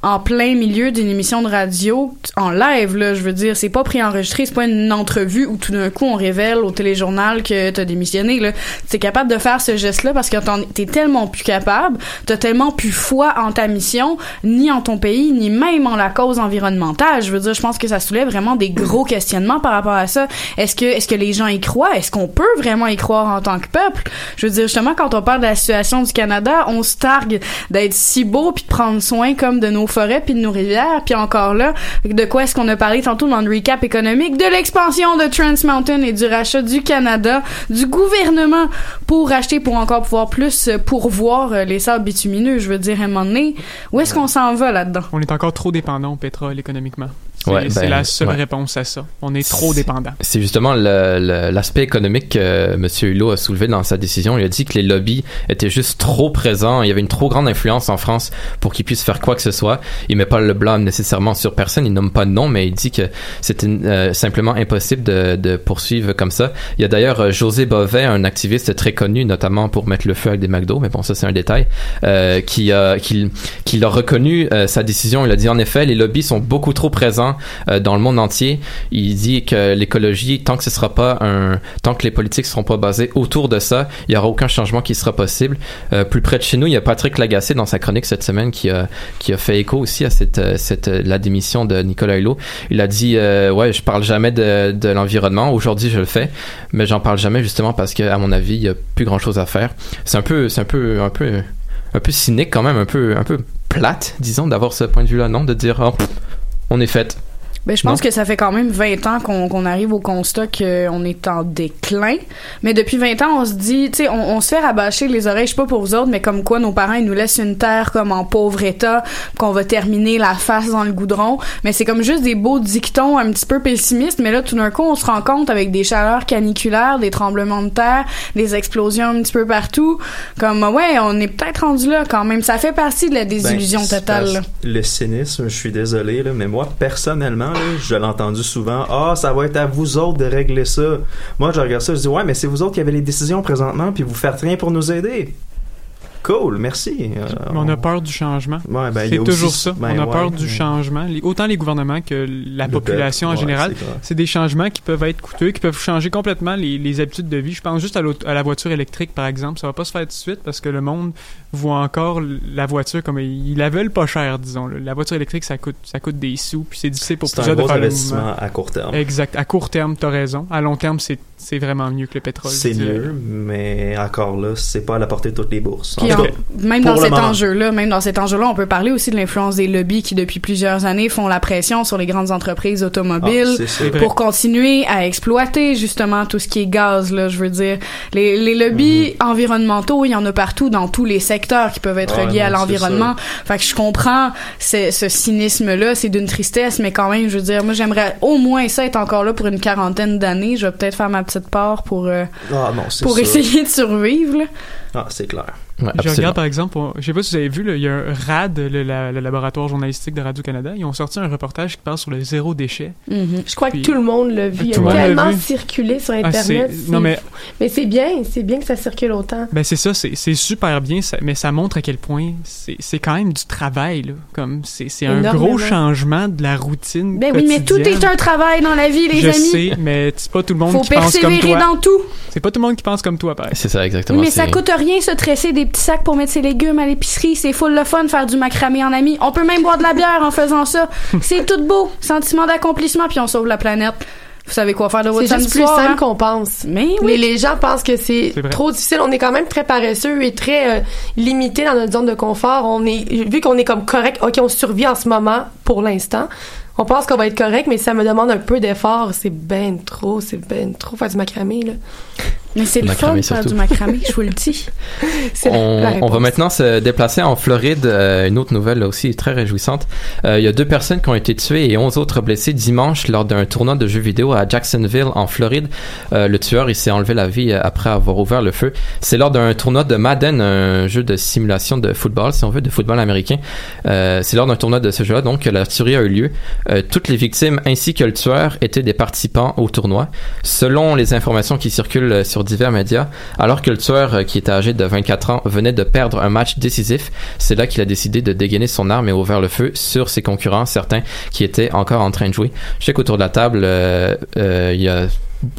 en plein milieu d'une émission de radio, en live, là, je veux dire, c'est pas préenregistré, c'est pas une entrevue où tout d'un coup on révèle au téléjournal que t'as démissionné, là. T'es capable de faire ce geste-là parce que t'es tellement plus capable, t'as tellement plus foi en ta mission, ni en ton pays, ni même en la cause environnementale. Je veux dire, je pense que ça soulève vraiment des gros questionnements par rapport à ça. Est-ce que, est-ce que les gens y croient? Est-ce qu'on peut vraiment y croire en tant que peuple? Je veux dire, justement, quand on parle de la situation du Canada, on se targue d'être si beau puis de prendre soin comme de nos forêts puis de nos rivières. Puis encore là, de quoi est-ce qu'on a parlé tantôt dans le recap économique? De l'expansion de Trans Mountain et du rachat du Canada, du gouvernement pour acheter pour encore pouvoir plus euh, pourvoir euh, les sables bitumineux. Je veux dire, à un moment donné, où est-ce qu'on s'en va là-dedans?
On est encore trop dépendant au pétrole économiquement. C'est,
Ouais, ben,
la seule
ouais.
réponse à ça. On est trop dépendant.
C'est justement l'aspect économique que M. Hulot a soulevé dans sa décision. Il a dit que les lobbies étaient juste trop présents. Il y avait une trop grande influence en France pour qu'ils puissent faire quoi que ce soit. Il met pas le blâme nécessairement sur personne. Il nomme pas de nom, mais il dit que c'était euh, simplement impossible de, de poursuivre comme ça. Il y a d'ailleurs euh, José Bovet, un activiste très connu, notamment pour mettre le feu avec des McDo, mais bon, ça c'est un détail, euh, qui, a qui, qui a reconnu euh, sa décision. Il a dit en effet, les lobbies sont beaucoup trop présents euh, dans le monde entier. Il dit que l'écologie, tant que ce sera pas un, tant que les politiques seront pas basées autour de ça, il y aura aucun changement qui sera possible. Euh, plus près de chez nous, il y a Patrick Lagacé dans sa chronique cette semaine qui a qui a fait écho aussi à cette euh, cette la démission de Nicolas Hulot. Il a dit ouais, je parle jamais de de l'environnement. Aujourd'hui, je le fais, mais j'en parle jamais justement parce que à mon avis, il y a plus grand chose à faire. C'est un peu c'est un peu un peu un peu cynique quand même, un peu un peu plate, disons, d'avoir ce point de vue-là, non, de dire oh, on est fait.
Ben, je pense
Non.
que ça fait quand même 20 ans qu'on arrive au constat qu'on est en déclin. Mais depuis 20 ans, on se dit, tu sais, on, on se fait rabâcher les oreilles, je sais pas pour vous autres, mais comme quoi nos parents, ils nous laissent une terre comme en pauvre état, qu'on va terminer la face dans le goudron. Mais c'est comme juste des beaux dictons un petit peu pessimistes. Mais là, tout d'un coup, on se rend compte avec des chaleurs caniculaires, des tremblements de terre, des explosions un petit peu partout. Comme, ouais, on est peut-être rendu là quand même. Ça fait partie de la désillusion
Ben, c'est
totale.
Le cynisme, je suis désolé, là, mais moi, personnellement, je l'ai entendu souvent. Ah, ça va être à vous autres de régler ça. Moi, je regarde ça, je dis, ouais, mais c'est vous autres qui avez les décisions présentement, puis vous faites rien pour nous aider. Cool, merci. Euh,
Mais on a peur du changement.
Ouais, ben,
c'est toujours
aussi-
ça.
ben,
on a
ouais,
peur du changement. Les- autant les gouvernements que la population en général.
c'est
des changements qui peuvent être coûteux, qui peuvent changer complètement les, les habitudes de vie. Je pense juste à, à la voiture électrique, par exemple. Ça va pas se faire tout de suite parce que le monde voit encore la voiture comme ils, la veulent pas cher, disons. là. La voiture électrique, ça coûte, ça coûte des sous, puis c'est difficile pour
C'est un
plusieurs de
gros
faire
investissement à court terme.
Exact. À court terme, t'as raison. À long terme, c'est c'est vraiment mieux que le pétrole.
C'est mieux, mais encore là, c'est pas à la portée de toutes les bourses. En
Puis
cas,
même
pour
dans cet
moment.
enjeu-là, même dans cet enjeu-là, on peut parler aussi de l'influence des lobbies qui depuis plusieurs années font la pression sur les grandes entreprises automobiles
Ah,
pour continuer à exploiter justement tout ce qui est gaz. Là, je veux dire, les, les lobbies environnementaux, il y en a partout dans tous les secteurs qui peuvent être.
Ouais,
liés à
non,
l'environnement. Fait que je comprends ce, cynisme-là, c'est d'une tristesse, mais quand même, je veux dire, moi j'aimerais au moins ça être encore là pour une quarantaine d'années. Je vais peut-être faire ma petite part pour euh,
Ah non,
pour
sûr.
essayer de survivre. Là.
Ah, c'est clair.
Je regarde par exemple, on- je sais pas si vous avez vu, là, il y a un RAD, le, la- le laboratoire journalistique de Radio-Canada, ils ont sorti un reportage qui parle sur le zéro déchet.
Je crois
Puis-
que tout le monde l'a vu. Il
le
a tellement circulé sur
Ah,
Internet.
non, mais-
mais c'est bien, c'est bien que ça circule autant.
Ben c'est ça, c'est super bien, ça- mais ça montre à quel point c'est quand même du travail, là. Comme c'est un gros changement de la routine.
Ben oui, mais tout est un travail dans la vie, les
Je
amis.
sais, mais c'est pas tout le monde
Faut
qui pense comme
persévérer
toi.
dans tout.
C'est pas tout le monde qui pense comme toi, pareil.
C'est ça, exactement.
Oui, mais ça coûte rien se tresser des petits sacs pour mettre ses légumes à l'épicerie. C'est full le fun faire du macramé en ami. On peut même boire de la bière en faisant ça. C'est tout beau. Sentiment d'accomplissement, puis on sauve la planète. Vous savez quoi faire de votre
C'est juste plus
soir,
simple
hein?
qu'on pense.
Mais oui.
Les, les gens pensent que c'est trop difficile. On est quand même très paresseux et très euh, limité dans notre zone de confort. On est vu qu'on est comme correct. Ok, on survit en ce moment pour l'instant. On pense qu'on va être correct, mais ça me demande un peu d'effort. C'est ben trop, c'est ben trop faire du macramé là.
Mais c'est le fun de faire du macramé, je vous le dis. [laughs] La-
On, on va maintenant se déplacer en Floride. Euh, une autre nouvelle là aussi très réjouissante. Euh, il y a deux personnes qui ont été tuées et 11 autres blessés dimanche lors d'un tournoi de jeux vidéo à Jacksonville en Floride. Euh, le tueur il s'est enlevé la vie après avoir ouvert le feu. C'est lors d'un tournoi de Madden, un jeu de simulation de football si on veut, de football américain. Euh, c'est lors d'un tournoi de ce jeu-là donc que la tuerie a eu lieu. Euh, toutes les victimes ainsi que le tueur étaient des participants au tournoi. Selon les informations qui circulent euh, sur divers médias, alors que le tueur, euh, qui était âgé de 24 ans, venait de perdre un match décisif, c'est là qu'il a décidé de dégainer son arme et ouvert le feu sur ses concurrents, certains qui étaient encore en train de jouer. Je sais qu'autour de la table, il y a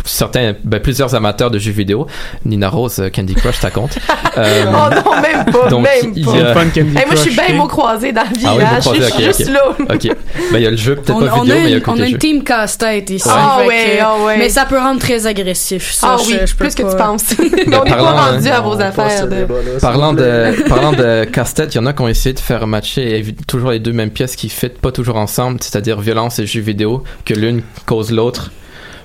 certains, ben, plusieurs amateurs de jeux vidéo. Nina Rose, euh, Candy Crush, ça compte. [laughs] Euh,
oh non, même pas,
donc,
même
il
pas.
y a-
Hey, moi, je suis bien mot croisé dans le
Ah oui,
village.
vous
je
croisez,
suis
ok,
juste
ok.
là.
Ok. Ben, il y a le jeu, peut-être pas
on
vidéo,
a
mais il y a
on a une
jeu.
team casse-tête ici.
Ah ouais, ah ouais.
Mais ça peut rendre très agressif. Ça,
Ah
je-
oui,
je peux
plus que
pas-
tu penses. [laughs] on n'est
parlant,
pas rendu
hein.
à vos affaires. de-
Parlant de, parlant de casse-tête, il y en a qui ont essayé de faire matcher toujours les deux mêmes pièces qui ne pas toujours ensemble, c'est-à-dire violence et jeux vidéo, que l'une cause l'autre.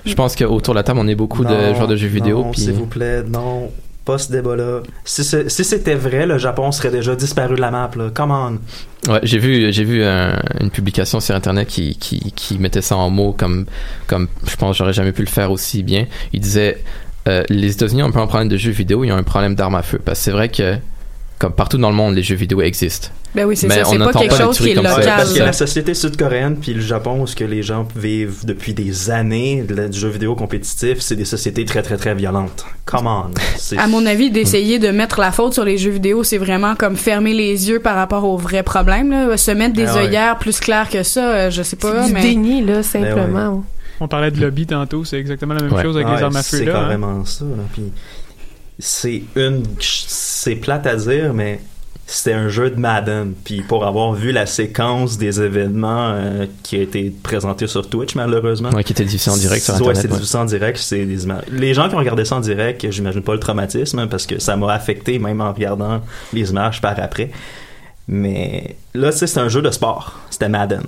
Je pense qu'autour de la table, on est beaucoup de joueurs de jeux vidéo.
Non,
puis-
s'il vous plaît, non. Pas ce débat-là. Si, c'était vrai, le Japon serait déjà disparu de la map, là. Come on.
Ouais, j'ai vu, j'ai vu un- une publication sur internet qui, qui, qui mettait ça en mots comme, comme je pense que j'aurais jamais pu le faire aussi bien. Il disait euh, les États-Unis ont un problème de jeux vidéo, ils ont un problème d'armes à feu. Parce que c'est vrai que comme partout dans le monde, les jeux vidéo existent.
Ben oui, c'est
Mais
ça.
on
C'est pas
n'entend
quelque
pas
chose qui est
comme ça.
local.
Parce que la société sud-coréenne puis le Japon, où ce que les gens vivent depuis des années de du jeu vidéo compétitif, c'est des sociétés très très très violentes. Come on.
À mon avis, d'essayer de mettre la faute sur les jeux vidéo, c'est vraiment comme fermer les yeux par rapport aux vrais problèmes. Là. Se mettre des
Ah ouais.
œillères plus claires que ça, euh, je sais pas.
C'est du
mais...
déni, là, simplement.
On parlait de lobby tantôt, c'est exactement la même
Ouais.
chose avec les armes à feu
C'est
hein.
carrément ça. là. Puis c'est une, c'est plate à dire, mais c'était un jeu de Madden. Puis pour avoir vu la séquence des événements euh, qui a été présenté sur Twitch, malheureusement.
Ouais, qui était diffusé en direct sur
Ouais,
Internet,
c'est
ouais.
diffusé en direct. C'est des images. Les gens qui ont regardé ça en direct, j'imagine pas le traumatisme, hein, parce que ça m'a affecté même en regardant les images par après. Mais là, tu sais, c'est un jeu de sport. C'était Madden.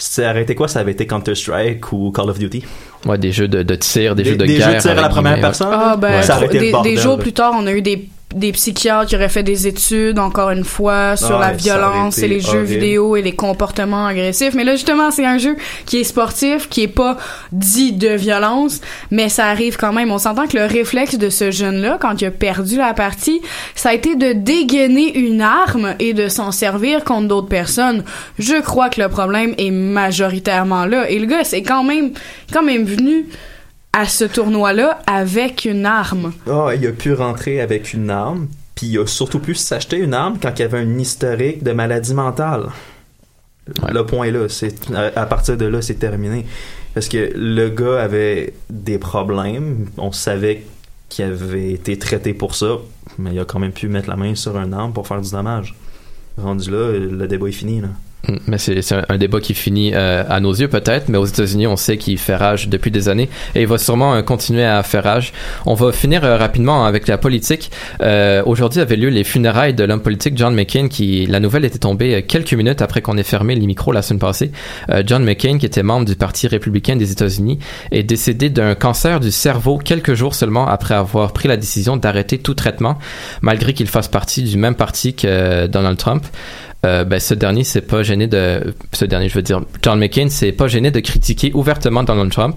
Ça arrêté quoi, ça avait été Counter-Strike ou Call of Duty?
Ouais, des jeux de, de tir, des, jeux de
des
guerre.
jeux de tir à la première personne.
Ah, ben,
Ouais. Ça été le
des,
bordel,
des jours
là.
plus tard, on a eu des, des psychiatres qui auraient fait des études, encore une fois, sur
Ah
la violence et les jeux vidéo et les comportements agressifs. Mais là, justement, c'est un jeu qui est sportif, qui est pas dit de violence, mais ça arrive quand même. On s'entend que le réflexe de ce jeune-là, quand il a perdu la partie, ça a été de dégainer une arme et de s'en servir contre d'autres personnes. Je crois que le problème est majoritairement là. Et le gars, c'est quand même, quand même venu à ce tournoi-là avec une arme.
Ah, il a pu rentrer avec une arme, puis il a surtout pu s'acheter une arme quand il y avait un historique de maladie mentale. Le point est là, c'est à, à partir de là, c'est terminé. Parce que le gars avait des problèmes, on savait qu'il avait été traité pour ça, mais il a quand même pu mettre la main sur un arme pour faire du dommage. Rendu là, le débat est fini. Là.
Mm, Mais c'est un, débat qui finit euh, à nos yeux peut-être, mais aux États-Unis, on sait qu'il fait rage depuis des années et il va sûrement euh, continuer à faire rage. On va finir euh, rapidement avec la politique. Euh, Aujourd'hui avaient lieu les funérailles de l'homme politique John McCain, qui la nouvelle était tombée quelques minutes après qu'on ait fermé les micros la semaine passée. John McCain, qui était membre du Parti républicain des États-Unis, est décédé d'un cancer du cerveau quelques jours seulement après avoir pris la décision d'arrêter tout traitement, malgré qu'il fasse partie du même parti que Donald Trump. Euh, ben, ce dernier s'est pas gêné de ce dernier je veux dire John McCain s'est pas gêné de critiquer ouvertement Donald Trump.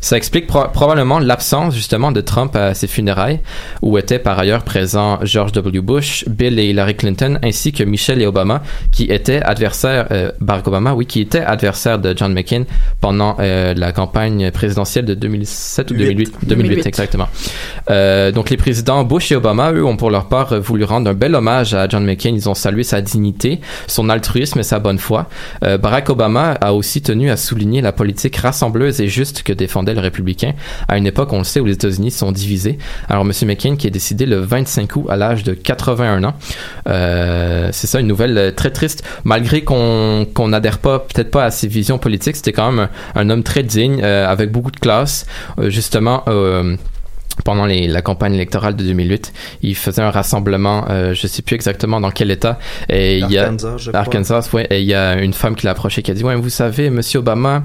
Ça explique pro- probablement l'absence justement de Trump à ses funérailles où étaient par ailleurs présents George W. Bush Bill et Hillary Clinton ainsi que Michelle et Obama qui étaient adversaires euh, Barack Obama oui qui était adversaire de John McCain pendant euh, la campagne présidentielle de 2007 ou 2008 2008,
2008.
exactement. Donc les présidents Bush et Obama, eux, ont pour leur part voulu rendre un bel hommage à John McCain. Ils ont salué sa dignité, son altruisme et sa bonne foi. Euh, Barack Obama a aussi tenu à souligner la politique rassembleuse et juste que défendait le républicain à une époque, on le sait, où les États-Unis sont divisés. Alors, Monsieur McCain qui est décédé le 25 août à l'âge de 81 ans. Euh, c'est ça, une nouvelle euh, très triste. Malgré qu'on n'adhère pas, peut-être pas à ses visions politiques, c'était quand même un, homme très digne, avec beaucoup de classe. Justement, pendant les, la campagne électorale de 2008. Il faisait un rassemblement, euh, je sais plus exactement dans quel état. Et il y a
Arkansas,
ouais. Et il y a une femme qui l'a approché qui a dit, ouais, vous savez, Monsieur Obama,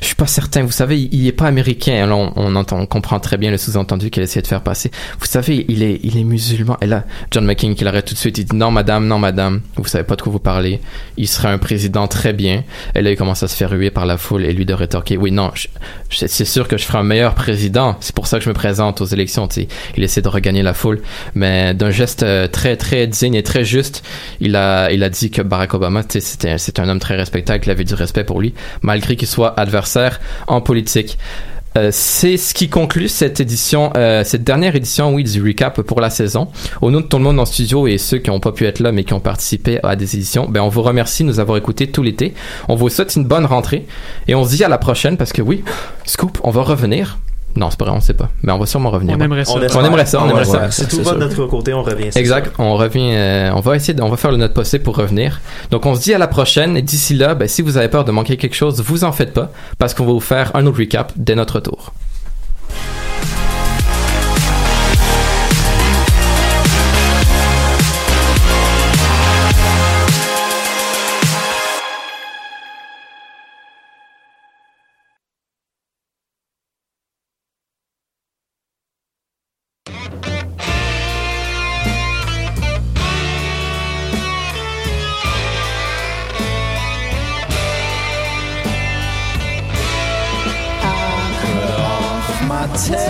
je suis pas certain. Vous savez, il, il est pas américain. On, on entend, on comprend très bien le sous-entendu qu'elle essayait de faire passer. Vous savez, il est, il est musulman. Et là, John McCain qui l'arrête tout de suite. Il dit, non, madame, non, madame, vous savez pas de quoi vous parlez. Il serait un président très bien. Et là, il commence à se faire huer par la foule et lui de rétorquer, oui, non, c'est sûr que je ferai un meilleur président. C'est pour ça que je me présente aux élections. Il essaie de regagner la foule, mais d'un geste euh, très très digne et très juste, il a il a dit que Barack Obama, c'était c'est un homme très respectable, qu'il avait du respect pour lui, malgré qu'il soit adversaire en politique. Euh, c'est ce qui conclut cette édition, euh, cette dernière édition, oui, du recap pour la saison. Au nom de tout le monde en studio et ceux qui n'ont pas pu être là mais qui ont participé à des éditions, ben on vous remercie de nous avoir écoutés tout l'été. On vous souhaite une bonne rentrée et on se dit à la prochaine parce que oui, Scoop, on va revenir. Non, c'est pas vrai, on sait pas, mais on va sûrement revenir.
On aimerait ça.
On, aimerait ça, on aimerait ça.
Si tout va de notre côté, on revient. c'est
Exact, on revient, euh, on va essayer, de- on va faire le notre possible pour revenir. Donc on se dit à la prochaine et d'ici là, ben, si vous avez peur de manquer quelque chose, vous en faites pas parce qu'on va vous faire un autre recap dès notre retour.